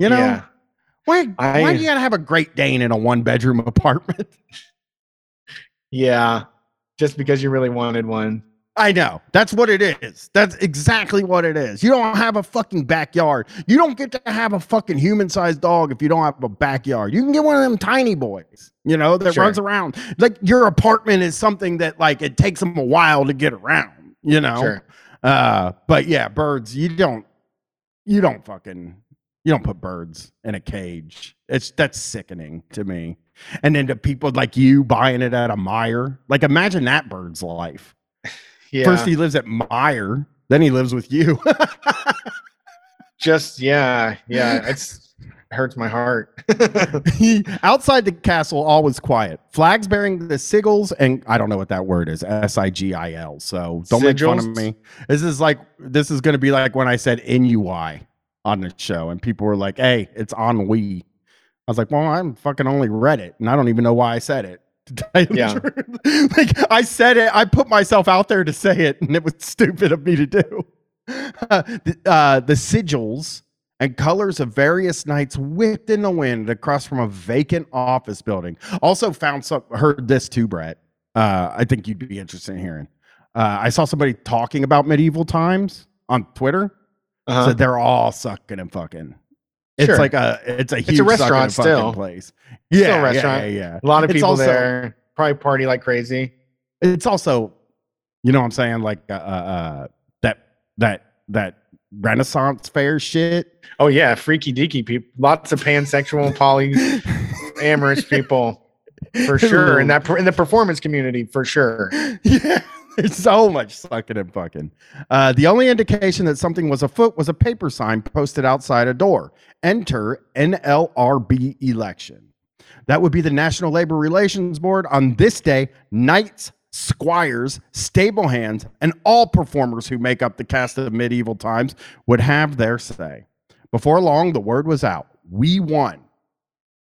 You know, Yeah. Why? I- why do you gotta have a Great Dane in a one bedroom *laughs* apartment? Yeah, just because you really wanted one. I know. That's what it is. That's exactly what it is. You don't have a fucking backyard. You don't get to have a fucking human sized dog if you don't have a backyard. You can get one of them tiny boys, you know, that Sure. runs around. Like your apartment is something that like it takes them a while to get around, you know? Sure. Uh, but yeah, birds, you don't, you don't fucking, you don't put birds in a cage. It's that's sickening to me. And then to people like you buying it at a Meijer, like imagine that bird's life. *laughs* Yeah. First he lives at Meijer, then he lives with you. *laughs* just yeah, yeah. It's hurts my heart. *laughs* He- Outside the castle, all was quiet. Flags bearing the sigils, and I don't know what that word is, S I G I L. So don't make fun of me. This is like this is going to be like when I said NUI on the show, and people were like, "Hey, it's on we." I was like, "Well, I'm fucking only read it, and I don't even know why I said it." *laughs* to tell you the Yeah. truth. *laughs* like I said it, I put myself out there to say it, and it was *laughs* stupid of me to do. the, uh, the sigils and colors of various knights whipped in the wind across from a vacant office building. Also found some heard this too, Brett. Uh, I think you'd be interested in hearing. Uh, I saw somebody talking about medieval times on Twitter. Uh-huh. Said they're all sucking and fucking. It's Sure. like a it's a huge a restaurant still. place. Still Yeah, a restaurant. yeah, yeah, yeah. a lot of It's people also- there. Probably party like crazy. It's also, you know, what I'm saying like uh, uh, that that that Renaissance fair shit. Oh yeah, freaky deaky people. Lots of pansexual, polyamorous *laughs* people for sure. In that in the performance community for sure. *laughs* yeah, *laughs* there's so much sucking and fucking. Uh, the only indication that something was afoot was a paper sign posted outside a door. Enter NLRB election. That would be the National Labor Relations Board. On this day, knights, squires, stable hands, and all performers who make up the cast of medieval times would have their say. Before long, the word was out. We won.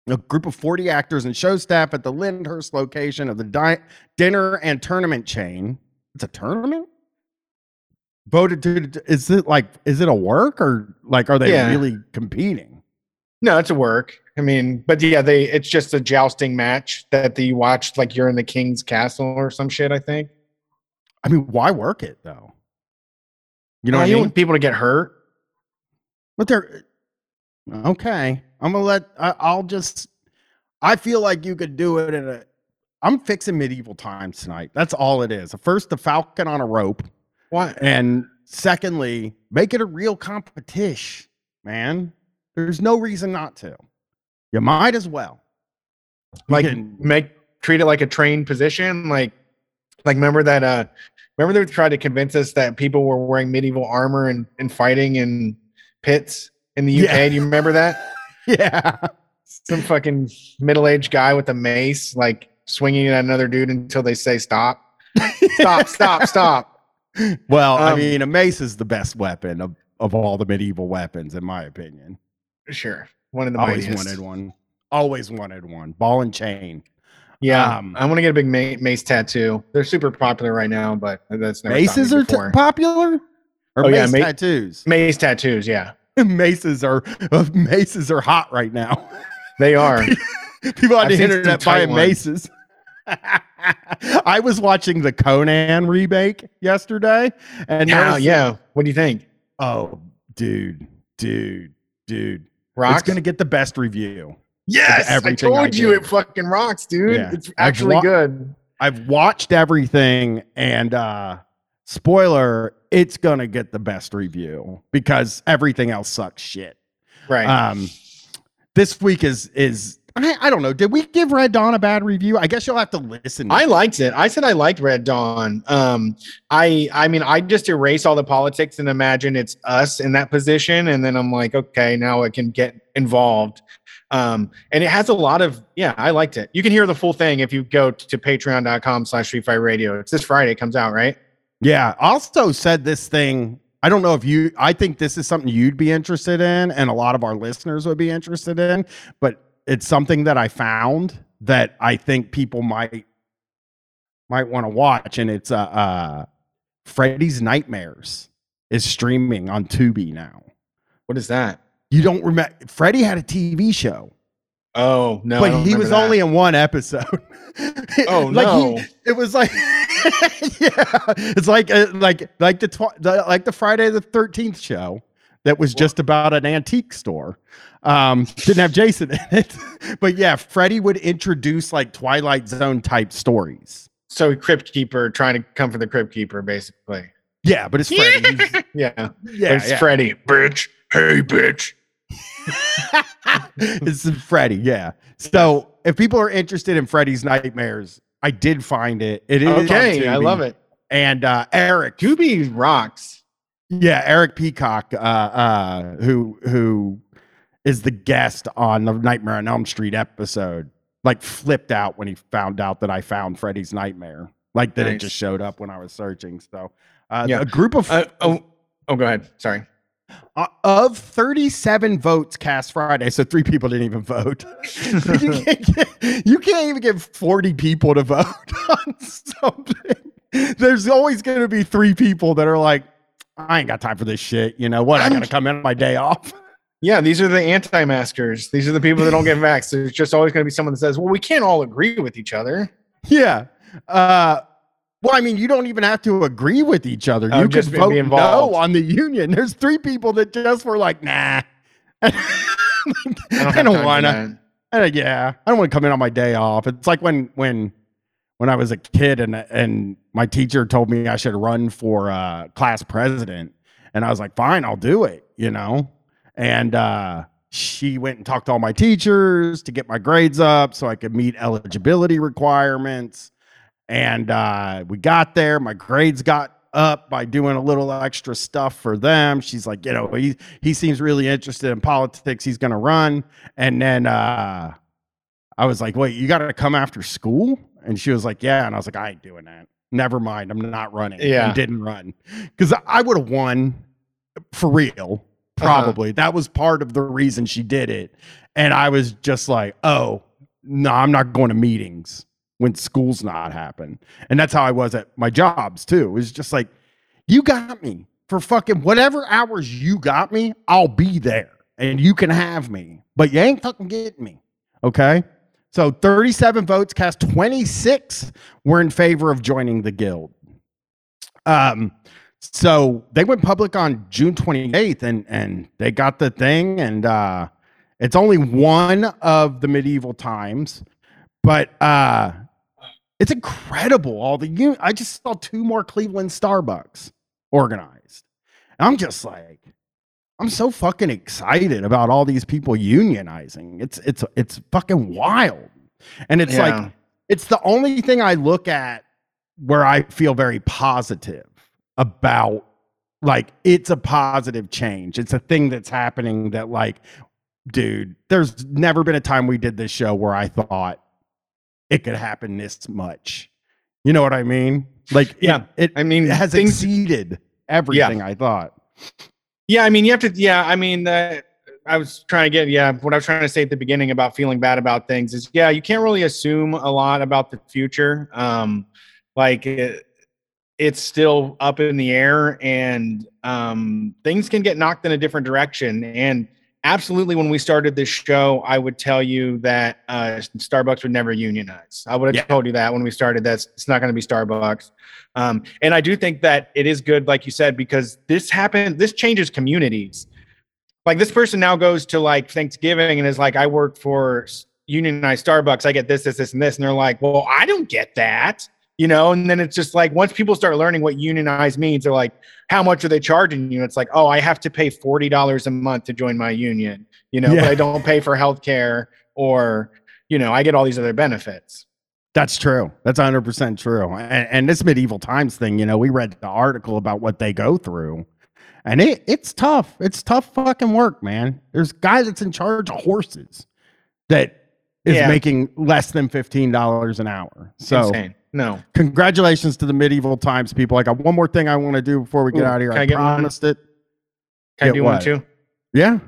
A group of 40 actors and show staff at the Lyndhurst location of the di- dinner and tournament chain. It's a tournament? Voted to, is it like, is it a work or like, are they Yeah. really competing? No, it's a work. I mean, but yeah, they it's just a jousting match that you watched like you're in the king's castle or some shit, I think. I mean, why work it though? You know Uh, what I you mean? want people to get hurt. But they're okay. I'm gonna let. I, I'll just. I feel like you could do it in a. I'm fixing medieval times tonight. That's all it is. First, the falcon on a rope, Why? and secondly, make it a real competition, man. There's no reason not to. You might as well. Like can- make treat it like a trained position. Like like remember that uh remember they tried to convince us that people were wearing medieval armor and, and fighting in pits in the UK. Yeah. Do you remember that? *laughs* yeah. Some fucking middle-aged guy with a mace, like swinging at another dude until they say stop. Stop, stop, stop. *laughs* Well, I Um, mean, a mace is the best weapon of, of all the medieval weapons, in my opinion. Sure. One of the Always mightiest. wanted one. Always wanted one. Ball and chain. Yeah, Um, I want to get a big ma- mace tattoo. They're super popular right now, but that's never Maces are t- popular? Or Oh, yeah, mace ma- tattoos? mace tattoos. Yeah, *laughs* maces are *laughs* maces are hot right now. they are. *laughs* People on I've the internet buying ones. maces. *laughs* I was watching the Conan remake yesterday, and yeah, was- yeah. What do you think? oh, dude, dude, dude, Rocks. it's gonna get the best review. yes, I everything I told you it fucking rocks, dude. Yeah. It's actually wa- good. I've watched everything, and uh spoiler, it's gonna get the best review because everything else sucks shit. Right. Um, this week is is I, I don't know. Did we give Red Dawn a bad review? I guess you'll have to listen. I liked it. I said I liked Red Dawn. Um, I I mean, I just erase all the politics and imagine it's us in that position, and then I'm like, okay, now I can get involved. Um, and it has a lot of yeah, I liked it. You can hear the full thing if you go to patreon.com slash street fight radio. It's this Friday, it comes out, right? yeah. Also said this thing. I don't know if you. I think this is something you'd be interested in, and a lot of our listeners would be interested in. But it's something that I found that I think people might might want to watch, and it's uh, uh Freddy's Nightmares is streaming on Tubi now. What is that? You don't remember? Freddy had a TV show. Oh no! But he was that. only in one episode. *laughs* Oh, like no. He, it was like, *laughs* yeah, it's like uh, like like the, tw- the like the Friday the Thirteenth show that was just about an antique store. Um, didn't have Jason in it, *laughs* but yeah, Freddy would introduce like Twilight Zone type stories. so Crypt Keeper trying to come for the Crypt Keeper, basically. Yeah, but it's Freddy. He's- *laughs* Yeah, yeah, it's yeah. Freddy, bitch. Hey, bitch. *laughs* it's Freddy, yeah. So if people are interested in Freddy's Nightmares, I did find it. It is Okay, I love it. And uh, Eric, Tubi rocks. yeah, Eric Peacock, uh, uh, who who is the guest on the Nightmare on Elm Street episode, like flipped out when he found out that I found Freddy's Nightmare, like that it just showed up when I was searching. So, uh, Yeah. a group of Uh, oh, oh, go ahead. Sorry. Uh, of 37 votes cast Friday, so three people didn't even vote. *laughs* you, can't get, you can't even get 40 people to vote *laughs* on something. There's always going to be three people that are like, I ain't got time for this shit. You know what? I I'm- got to come in on my day off. Yeah, these are the anti-maskers. These are the people that don't get *laughs* vaxxed. There's just always going to be someone that says, "Well, we can't all agree with each other." yeah. Uh, well, I mean, you don't even have to agree with each other. Oh, you just vote no on the union. There's three people that just were like, nah. *laughs* I I don't, don't want to. Yeah, I don't want to come in on my day off. It's like when when when I was a kid and and my teacher told me I should run for uh, class president, and I was like, fine, I'll do it. You know, and uh, she went and talked to all my teachers to get my grades up so I could meet eligibility requirements. And uh, we got there. My grades got up by doing a little extra stuff for them. She's like, you know, he he seems really interested in politics. He's gonna run. And then uh, I was like, wait, you got to come after school? And she was like, yeah. And I was like, I ain't doing that. Never mind. I'm not running. Yeah. And didn't run because I would have won for real. Probably that was part of the reason she did it. And I was just like, oh, no, I'm not going to meetings when school's not happen. And that's how I was at my jobs too. It was just like, you got me for fucking whatever hours you got me, I'll be there and you can have me, but you ain't fucking getting me. Okay. So 37 votes cast, 26 were in favor of joining the guild. Um, so they went public on June 28th and and they got the thing and uh it's only one of the medieval times, but uh it's incredible all the un- I just saw two more Cleveland Starbucks organized. And I'm just like I'm so fucking excited about all these people unionizing. It's it's it's fucking wild. And it's Yeah. like it's the only thing I look at where I feel very positive about like it's a positive change. It's a thing that's happening that like dude, there's never been a time we did this show where I thought it could happen this much. You know what I mean? Like Yeah. it, I mean, it has things- exceeded everything I thought. Yeah, I mean, you have to. Yeah, I mean, uh, I was trying to get. Yeah, what I was trying to say at the beginning about feeling bad about things is, yeah, you can't really assume a lot about the future. Um, like it, it's still up in the air, and um, things can get knocked in a different direction. And absolutely, when we started this show, I would tell you that uh, Starbucks would never unionize. I would have Yeah. told you that when we started. that it's not going to be Starbucks. Um, and I do think that it is good, like you said, because this happened, this changes communities. Like this person now goes to like Thanksgiving and is like, I work for unionized Starbucks. I get this, this, this, and this. And they're like, well, I don't get that. You know, and then it's just like once people start learning what unionized means, they're like, how much are they charging you? It's like, oh, I have to pay $40 a month to join my union, you know, Yeah. but I don't pay for health care or, you know, I get all these other benefits. That's true. That's 100% true. And, and this medieval times thing, you know, we read the article about what they go through. And it it's tough. It's tough fucking work, man. There's guys that's in charge of horses that is Yeah. making less than $15 an hour. So Insane. No. congratulations to the medieval times people. I got one more thing I want to do before we get Ooh, out of here. can I, I get one? promised it. Can I Get do one too? Yeah.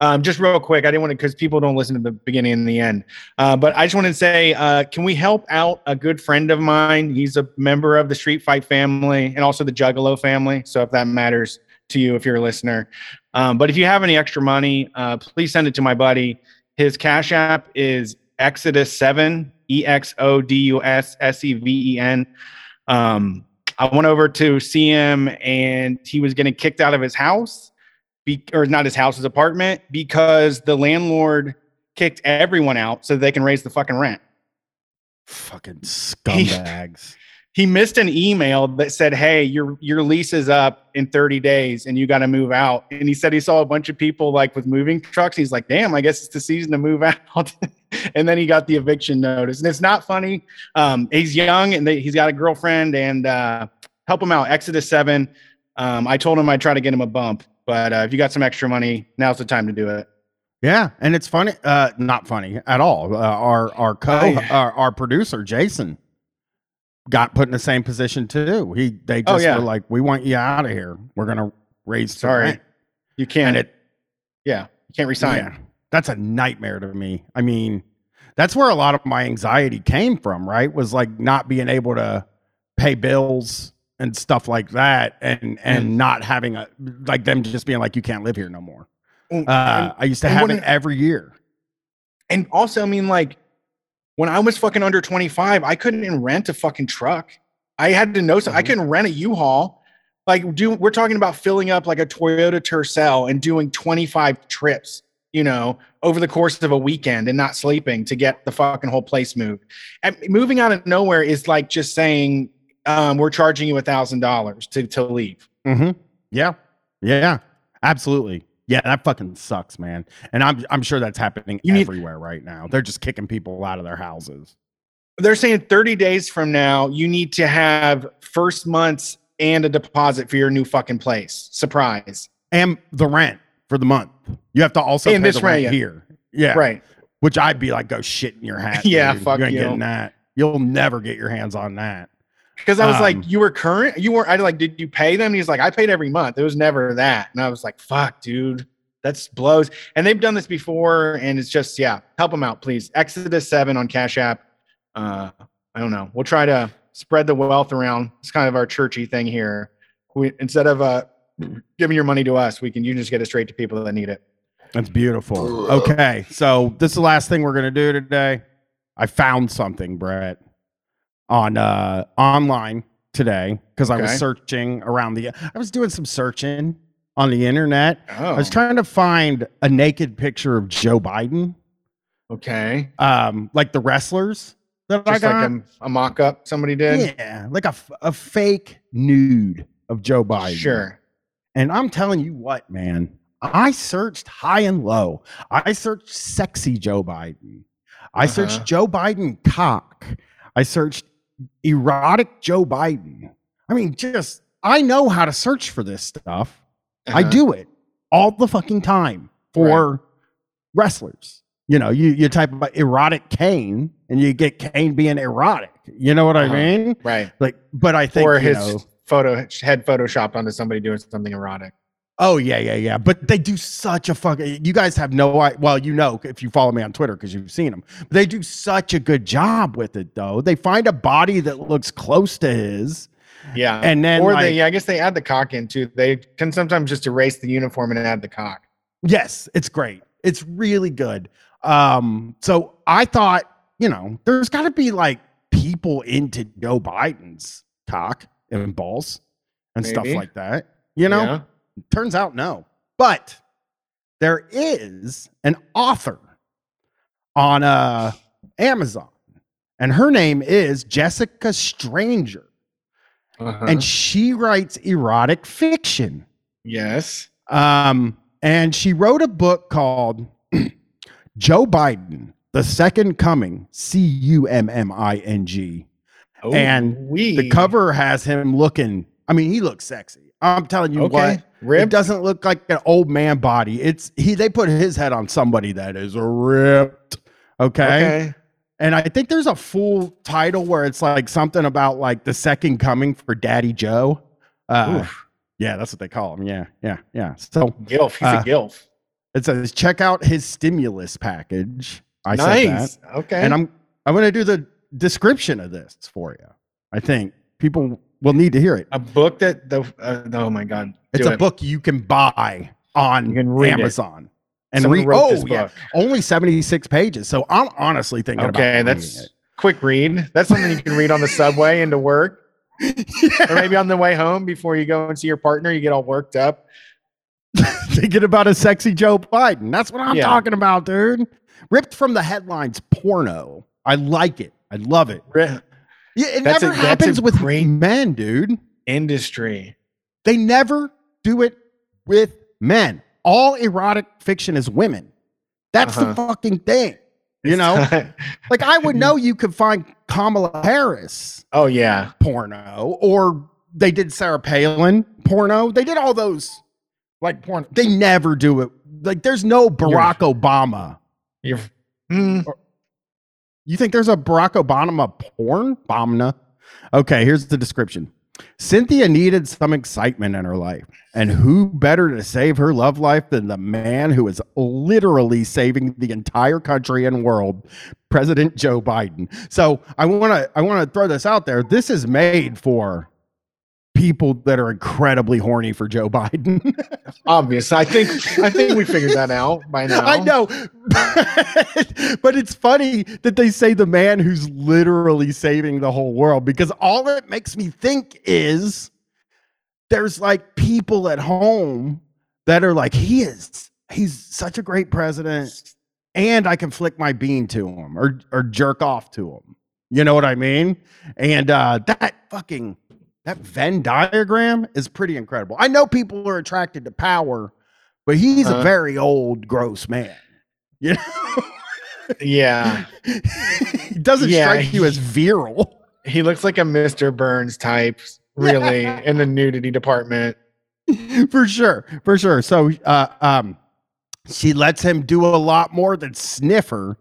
Um, just real quick, I didn't want to because people don't listen to the beginning and the end. Uh, but I just wanted to say, uh, can we help out a good friend of mine? He's a member of the Street Fight family and also the Juggalo family. So if that matters, to you if you're a listener. Um, but if you have any extra money, uh, please send it to my buddy. His Cash App is Exodus seven E X O D U S S E V E N. Um, I went over to see him, and he was getting kicked out of his house, be, or not his house, his apartment, because the landlord kicked everyone out so they can raise the fucking rent. Fucking *laughs* scumbags. He missed an email that said, "Hey, your your lease is up in 30 days and you got to move out." And he said he saw a bunch of people like with moving trucks. He's like, "Damn, I guess it's the season to move *laughs* out." and then he got the eviction notice. And it's not funny. Um, he's young and they, he's got a girlfriend and uh, help him out. Exodus 7. Um, I told him I'd try to get him a bump, but uh, if you got some extra money, now's the time to do it. Yeah, and it's funny, uh, not funny at all. Uh, our our co I- our, our producer Jason got put in the same position too. He they Oh, just yeah. were like, "We want you out of here. We're gonna raise Sorry. rent." You can't, it yeah, you can't resign. yeah, that's a nightmare to me. I mean, that's where a lot of my anxiety came from. Right, was like not being able to pay bills and stuff like that, and and Mm. not having a like them just being like, "You can't live here no more." And- Uh, I used to have it every year. And also, I mean, like when I was fucking under 25, I couldn't even rent a fucking truck. I had to know so I Mhm. couldn't rent a U-Haul. Like, do we're talking about filling up like a Toyota Tercel and doing 25 trips, you know, over the course of a weekend and not sleeping to get the fucking whole place moved. And moving out of nowhere is like just saying, um, we're charging you a thousand dollars to to leave. Mm-hmm. Yeah. Yeah. Absolutely. Yeah, that fucking sucks, man. And I'm I'm sure that's happening You need- everywhere right now. They're just kicking people out of their houses. They're saying 30 days from now, you need to have first month's and a deposit for your new fucking place. Surprise. And the rent for the month. You have to also And pay this the rent rent, yeah. here. Yeah. Right. Which I'd be like, go shit in your hat. *laughs* Yeah, dude. fuck you. Ain't you. getting that. You'll never get your hands on that. Because I was Um, like, you were current. You weren't. I like, did you pay them? He's like, I paid every month. It was never that. And I was like, fuck, dude, that's blows. And they've done this before, and it's just, yeah, help them out, please. Exodus seven on Cash App. Uh, I don't know. We'll try to spread the wealth around. It's kind of our churchy thing here. We instead of uh giving your money to us, we can you just get it straight to people that need it. That's beautiful. Okay. So this is the last thing we're gonna do today. I found something, Brett, on uh online today because I was searching around the I was doing some searching on the internet. Oh, I was trying to find a naked picture of Joe Biden, okay. um, like the wrestlers that Just I like got. a, a mock up somebody did. yeah, like a a fake nude of Joe Biden. Sure. And I'm telling you what, man, I searched high and low. I searched sexy Joe Biden. I Uh-huh. searched Joe Biden cock. I searched erotic Joe Biden. I mean, just, I know how to search for this stuff. I Uh-huh. do it all the fucking time for wrestlers. You know, you, you type about erotic Kane and you get Kane being erotic. You know what Uh-huh. I mean? Right. Like, but I think, or his know, photo head photoshopped onto somebody doing something erotic. Oh yeah, yeah, yeah. But they do such a fucking. You guys have no. Well, you know if you follow me on Twitter because you've seen them. But they do such a good job with it, though. They find a body that looks close to his, Yeah. and then or like, they, yeah, I guess they add the cock in too. They can sometimes just erase the uniform and add the cock. yes, it's great. It's really good. Um, so I thought, you know, there's got to be like people into Joe Biden's cock and balls and stuff like that. You know, Yeah. Turns out no. But there is an author on uh, Amazon, and her name is Jessica Stranger, Uh-huh. and she writes erotic fiction. yes. Um, and she wrote a book called *clears throat* Joe Biden, The Second Coming, C U M M I N G. Oh, and we The cover has him looking, I mean, he looks sexy. I'm telling you Okay. what. It doesn't look like an old man body. It's he. They put his head on somebody that is ripped. Okay? Okay. and I think there's a full title where it's like something about like the second coming for Daddy Joe. Uh, Oof. yeah, that's what they call him. Yeah, yeah, yeah. So Gilf. He's uh, a gilf. it says check out his stimulus package. I said that, Nice. Okay. and I'm I'm gonna do the description of this for you. I think people will need to hear it. A book that the uh, oh my god, It's a it. book you can buy on can read it. Amazon and Someone read. Oh this yeah, only seventy six pages. So I'm honestly thinking Okay, that's quick read. That's something you can read on the subway *laughs* into work, it. or maybe on the way home before you go and see your partner. You get all worked up. *laughs* thinking about a sexy Joe Biden. That's what I'm Yeah. talking about, dude. Ripped from the headlines, porno. I like it. I love it. Yeah, it That's never a- happens with great- men, dude. Industry. They never do it with men. All erotic fiction is women. That's the Uh-huh. fucking thing. You know, *laughs* like I would *laughs* know you could find Kamala Harris oh yeah. porno, or they did Sarah Palin porno. They did all those like porn. They never do it. Like there's no Barack Obama. You're. Hmm. You think there's a Barack Obama porn? Bomna. Okay, here's the description. Cynthia needed some excitement in her life. And who better to save her love life than the man who is literally saving the entire country and world, President Joe Biden. So I want to I want to throw this out there. This is made for people that are incredibly horny for Joe Biden. *laughs* Obvious. I think. I think we figured that out by *laughs* now. I know, *laughs* but it's funny that they say the man who's literally saving the whole world because all it makes me think is there's like people at home that are like, he is, he's such a great president, and I can flick my bean to him or or jerk off to him. You know what I mean? And uh, that fucking that Venn diagram is pretty incredible. I know people are attracted to power, but he's a Uh. very old, gross man. *laughs* You know, Yeah. he *laughs* doesn't Yeah, strike you as virile. He looks like a Mr. Burns type, really, *laughs* in the nudity department. for sure, for sure. So, uh, um, she lets him do a lot more than sniff her.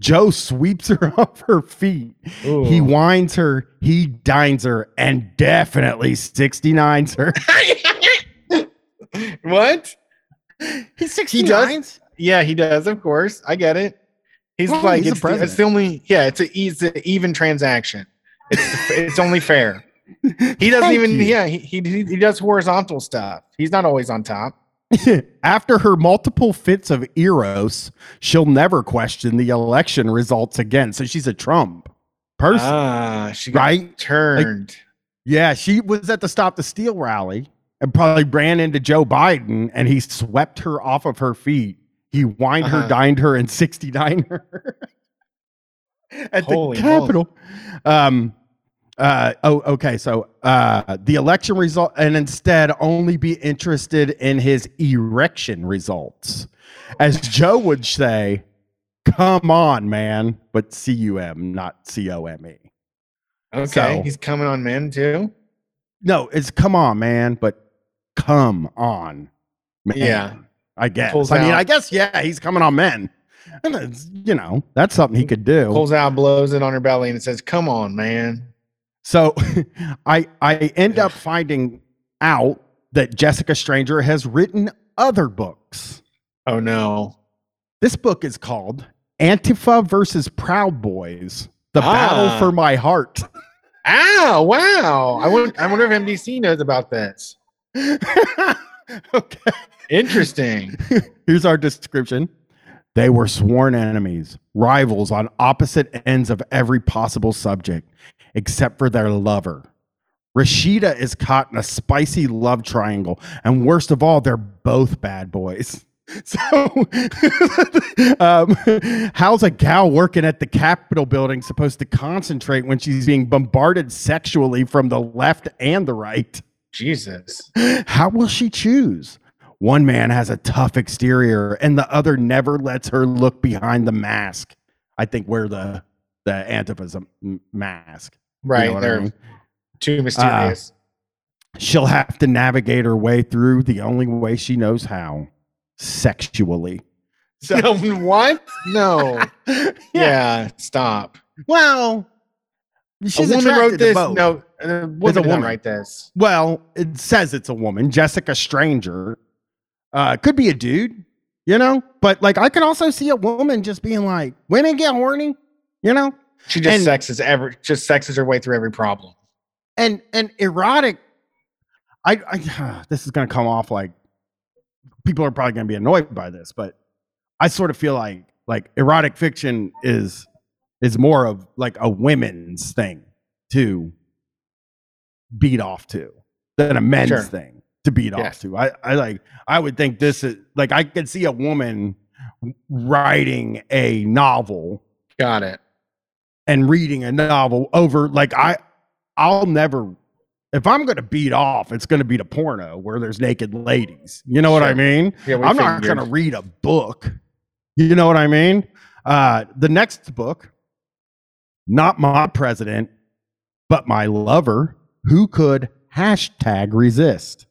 Joe sweeps her *laughs* off her feet. He winds her, he dines her, and definitely 69s her. *laughs* what? He's He does? Yeah, he does. Of course, I get it. He's Well, like he's it's, the, it's the only. Yeah, it's a it's an even transaction. It's it's only fair. *laughs* He doesn't even. you. Yeah, he, he he does horizontal stuff. He's not always on top. *laughs* After her multiple fits of eros, she'll never question the election results again. So she's a Trump person, Ah, she got right? turned. Yeah, she was at the Stop the Steal rally and probably ran into Joe Biden and he swept her off of her feet. He wined her, Uh-huh. dined her, and *laughs* 69 her at Holy the Capitol. Um, uh, oh, okay. So uh, the election result, and instead only be interested in his erection results. As Joe would say, come on, man, but C U M, not C O M E. okay, so- he's coming on men too. No, it's come on, man, but come on, man. Yeah. I guess. pulls I mean, out- I guess, yeah, he's coming on men. And it's, you know, that's something he could do. Pulls out, blows it on her belly, and it says, "Come on, man." So *laughs* I I end up finding out that Jessica Stranger has written other books. Oh no. This book is called Antifa versus Proud Boys: The Battle Ah. for My Heart. Ow! Wow. I wonder. I wonder if MDC knows about this. *laughs* okay. Interesting. *laughs* Here's our description. They were sworn enemies, rivals on opposite ends of every possible subject, except for their lover. Rashida is caught in a spicy love triangle, and worst of all, they're both bad boys. *laughs* So, *laughs* um, how's a gal working at the Capitol building supposed to concentrate when she's being bombarded sexually from the left and the right? Jesus. How will she choose? One man has a tough exterior and the other never lets her look behind the mask. I think we're the the Antifa's a mask. You Right. know They're mean? too mysterious. She'll have to navigate her way through the only way she knows how sexually. So, *laughs* *laughs* what? No. *laughs* yeah. Stop. Well, she's a woman wrote this. No, a woman a woman. write this. Well, it says it's a woman, Jessica Stranger. Uh, could be a dude, you know, but like I could also see a woman just being like, women get horny, you know? She just And- sexes every just sexes her way through every problem. and and erotic. I, I *sighs* this is gonna come off like people are probably gonna be annoyed by this, but I sort of feel like like erotic fiction is is more of like a women's thing to beat off to than a men's Sure. thing to beat off to. I, I like I would think this is like I could see a woman writing a novel Got it. And reading a novel over like I I'll never if I'm gonna beat off, it's gonna be the porno where there's naked ladies. You know what I mean? Yeah, I'm not gonna read a book. You know what I mean? Uh the next book, not my president, but my lover, who could hashtag resist.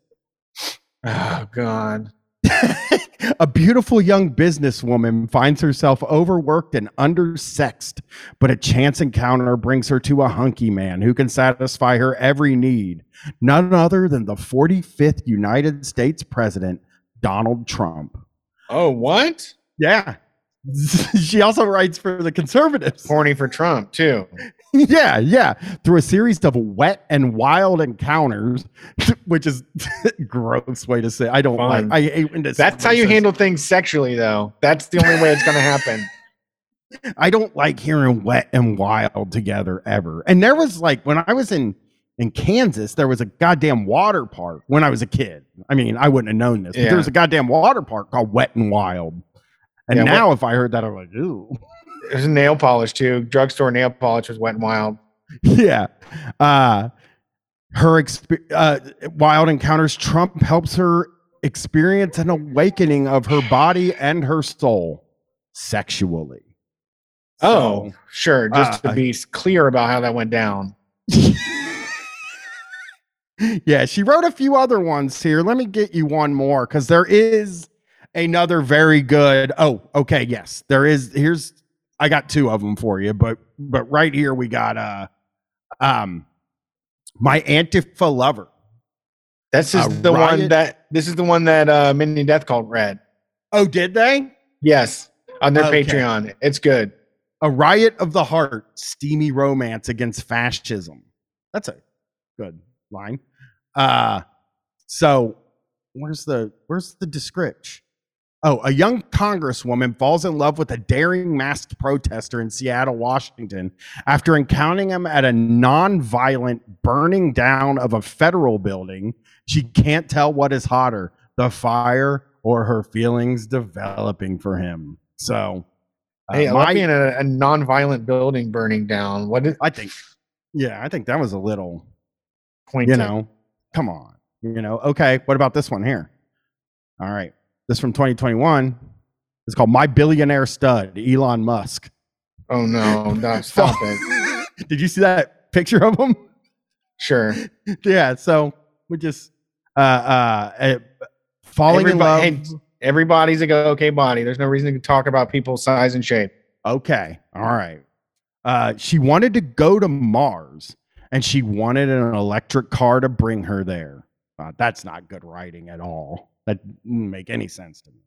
Oh God. *laughs* a beautiful young businesswoman finds herself overworked and undersexed, but a chance encounter brings her to a hunky man who can satisfy her every need. None other than the 45th United States President, Donald Trump. Oh, what? Yeah. *laughs* she also writes for the conservatives. Horny for Trump too. *laughs* yeah, yeah. Through a series of wet and wild encounters, *laughs* which is gross way to say. I don't like. I hate when. That's how you handle things sexually, though. That's the only way it's going to happen. I don't like hearing wet and wild together ever. And there was like when I was in in Kansas, there was a goddamn water park when I was a kid. I mean, I wouldn't have known this, but there was a goddamn water park called Wet and Wild. And Yeah, now, if I heard that, I'm like, ooh, There's nail polish too. Drugstore nail polish was wet and wild. yeah. Uh, her exp- uh, wild encounters. Trump helps her experience an awakening of her body and her soul sexually. Oh, sure. Just uh, to be clear about how that went down. *laughs* yeah, she wrote a few other ones here. Let me get you one more because there is another very good. Oh, okay, yes, there is. Here's I got two of them for you, but but right here we got uh um my Antifa lover. This is A the one that this is the one that uh Mini Death Cult read. Oh, did they? Yes, on their Okay. Patreon. It's good. A riot of the heart, steamy romance against fascism. That's a good line. Uh so where's the where's the description? Oh, a young congresswoman falls in love with a daring masked protester in Seattle, Washington, after encountering him at a non-violent burning down of a federal building. She can't tell what is hotter, the fire or her feelings developing for him. So, uh, Hey, I love my- being a, a non-violent building burning down. What is I think, yeah, I think that was a little, point? you know, come on, you know. Okay, what about this one here? All right, this from 2021. It's called "My Billionaire Stud," Elon Musk. Oh no, *laughs* no, stop it. *laughs* Did you see that picture of him? Sure. *laughs* yeah. So we just uh uh, uh falling in love. Hey, everybody's a okay body. There's no reason to talk about people's size and shape. Okay. All right. Uh, she wanted to go to Mars and she wanted an electric car to bring her there. Uh, that's not good writing at all. That didn't make any sense to me.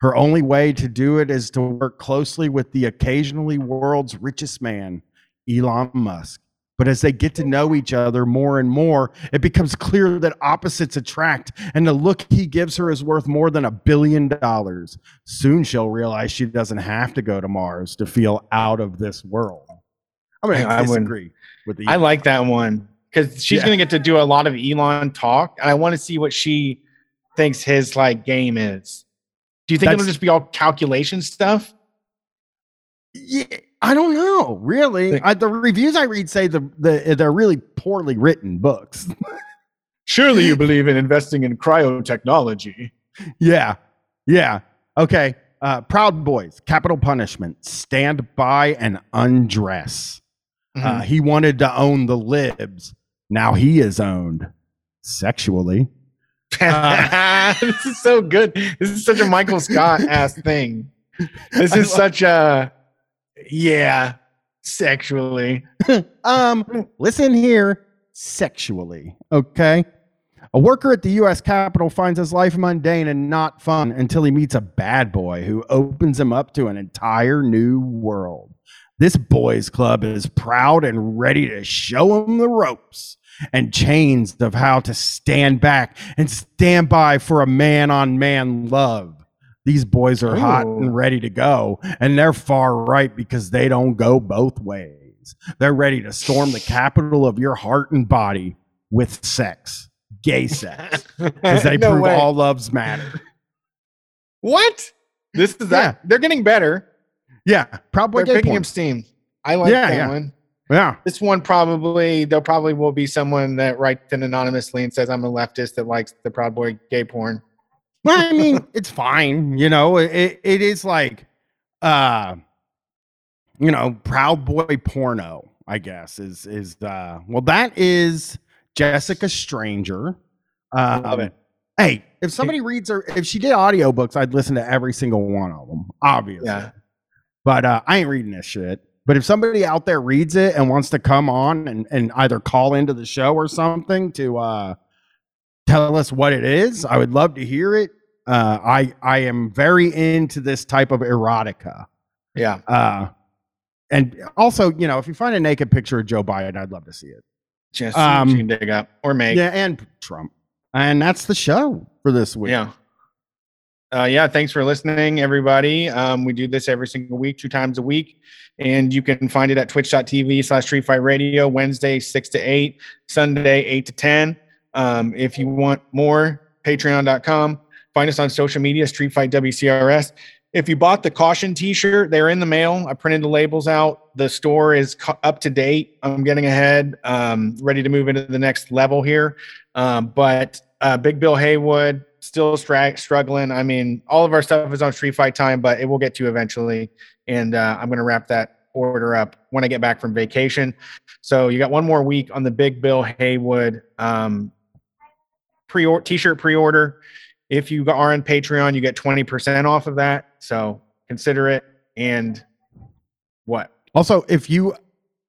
Her only way to do it is to work closely with the occasionally world's richest man, Elon Musk. But as they get to oh. know each other more and more, it becomes clear that opposites attract, and the look he gives her is worth more than a billion dollars. Soon she'll realize she doesn't have to go to Mars to feel out of this world. I'm going I disagree with the. I like that one because she's Yeah. gonna get to do a lot of Elon talk, and I want to see what she thinks his like game is. Do you think it'll just be all calculation stuff? Yeah, I don't know. Really, I, the reviews I read say the, the they're really poorly written books. *laughs* Surely you believe in investing in cryotechnology. yeah, yeah. Okay. Uh, Proud Boys, Capital Punishment, Stand By and Undress. Mm-hmm. Uh, he wanted to own the libs. Now he is owned sexually. *laughs* this is so good. This is such a Michael Scott ass thing. This is *laughs* such a yeah, sexually. *laughs* um, listen here, sexually, okay? A worker at the U.S. Capitol finds his life mundane and not fun until he meets a bad boy who opens him up to an entire new world. This boys' club is proud and ready to show him the ropes and chains of how to stand back and stand by for a man on man love. These boys are hot and ready to go, and they're far right because they don't go both ways. They're ready to storm the capital of your heart and body with sex, gay sex, *laughs* because they No prove way. all loves matter. What? This is that. They're getting better. Yeah, Proud Boy They're picking porn. up steam. I like Yeah, that yeah. one. Yeah, This one probably there probably will be someone that writes in anonymously and says I'm a leftist that likes the Proud Boy gay porn. well, I mean, *laughs* it's fine. You know, it it is like, uh, you know, Proud Boy porno. I guess is is uh well that is Jessica Stranger. Um, Love it. Hey, if somebody reads her, if she did audiobooks, I'd listen to every single one of them. Obviously, Yeah. but uh, I ain't reading this shit. But if somebody out there reads it and wants to come on and, and either call into the show or something to uh, tell us what it is, I would love to hear it. Uh, I I am very into this type of erotica. Yeah. Uh, and also, you know, if you find a naked picture of Joe Biden, I'd love to see it. Just Um, you can dig up or make. Yeah, and Trump. And that's the show for this week. Yeah. Uh, yeah. Thanks for listening, everybody. Um, we do this every single week, two times a week. And you can find it at twitch.tv slash street fight radio, Wednesday, six to eight, Sunday, eight to 10. Um, if you want more, patreon.com. Find us on social media, Street Fight WCRS. If you bought the caution t-shirt, they're in the mail. I printed the labels out. The store is cu- up to date. I'm getting ahead, um, ready to move into the next level here. Um, but uh, Big Bill Haywood still stra- struggling. I mean, all of our stuff is on Street Fight Time, but it will get to you eventually. And uh, I'm going to wrap that order up when I get back from vacation. So you got one more week on the Big Bill Haywood um, pre t-shirt pre-order. If you are on Patreon, you get 20% off of that. So consider it. And what? Also, if you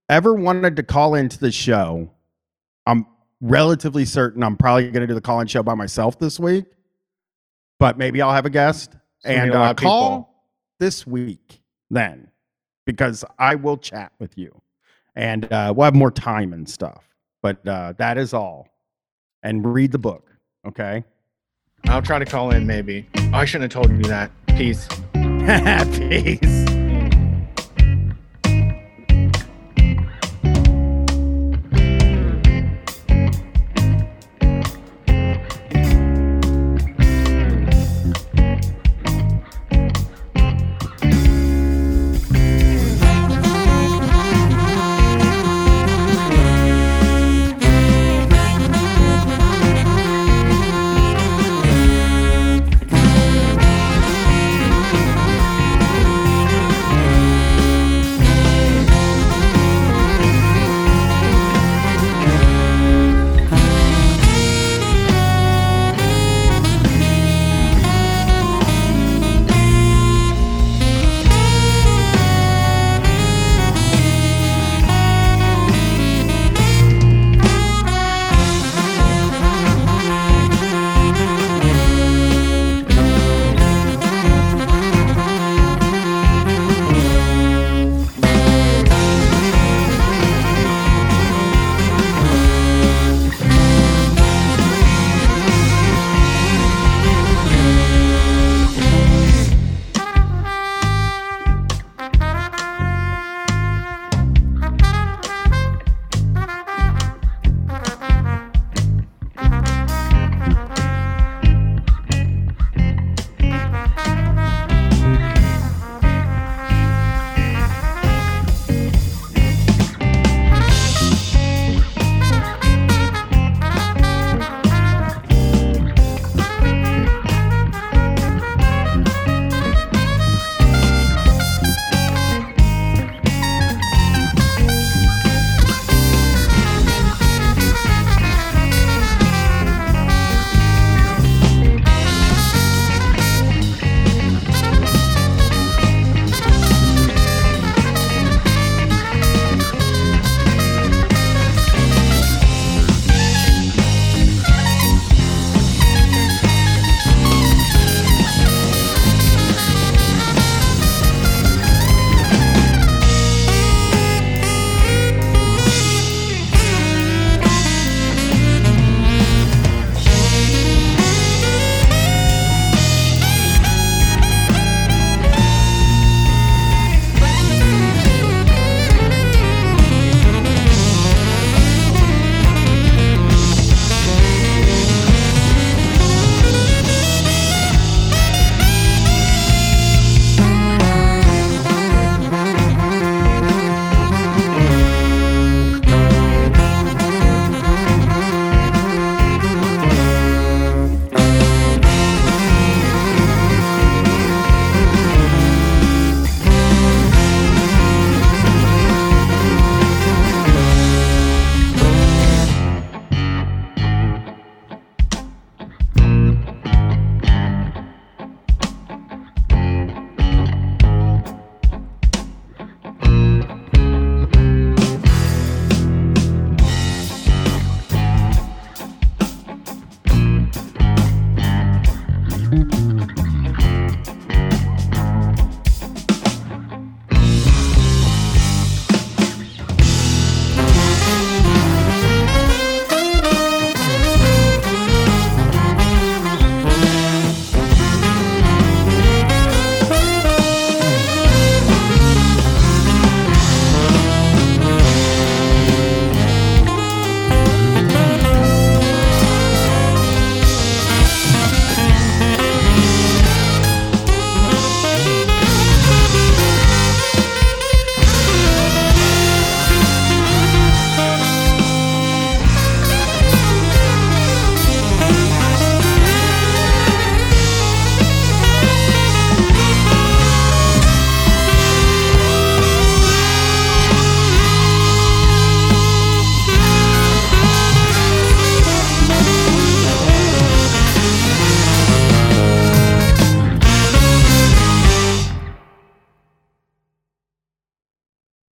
ever wanted to call into the show, I'm relatively certain I'm probably going to do the call in show by myself this week, but maybe I'll have a guest and uh, people. call this week then because I will chat with you and uh, we'll have more time and stuff. But uh, that is all. And read the book. Okay. I'll try to call in maybe. Oh, I shouldn't have told you that. Peace. *laughs* Peace.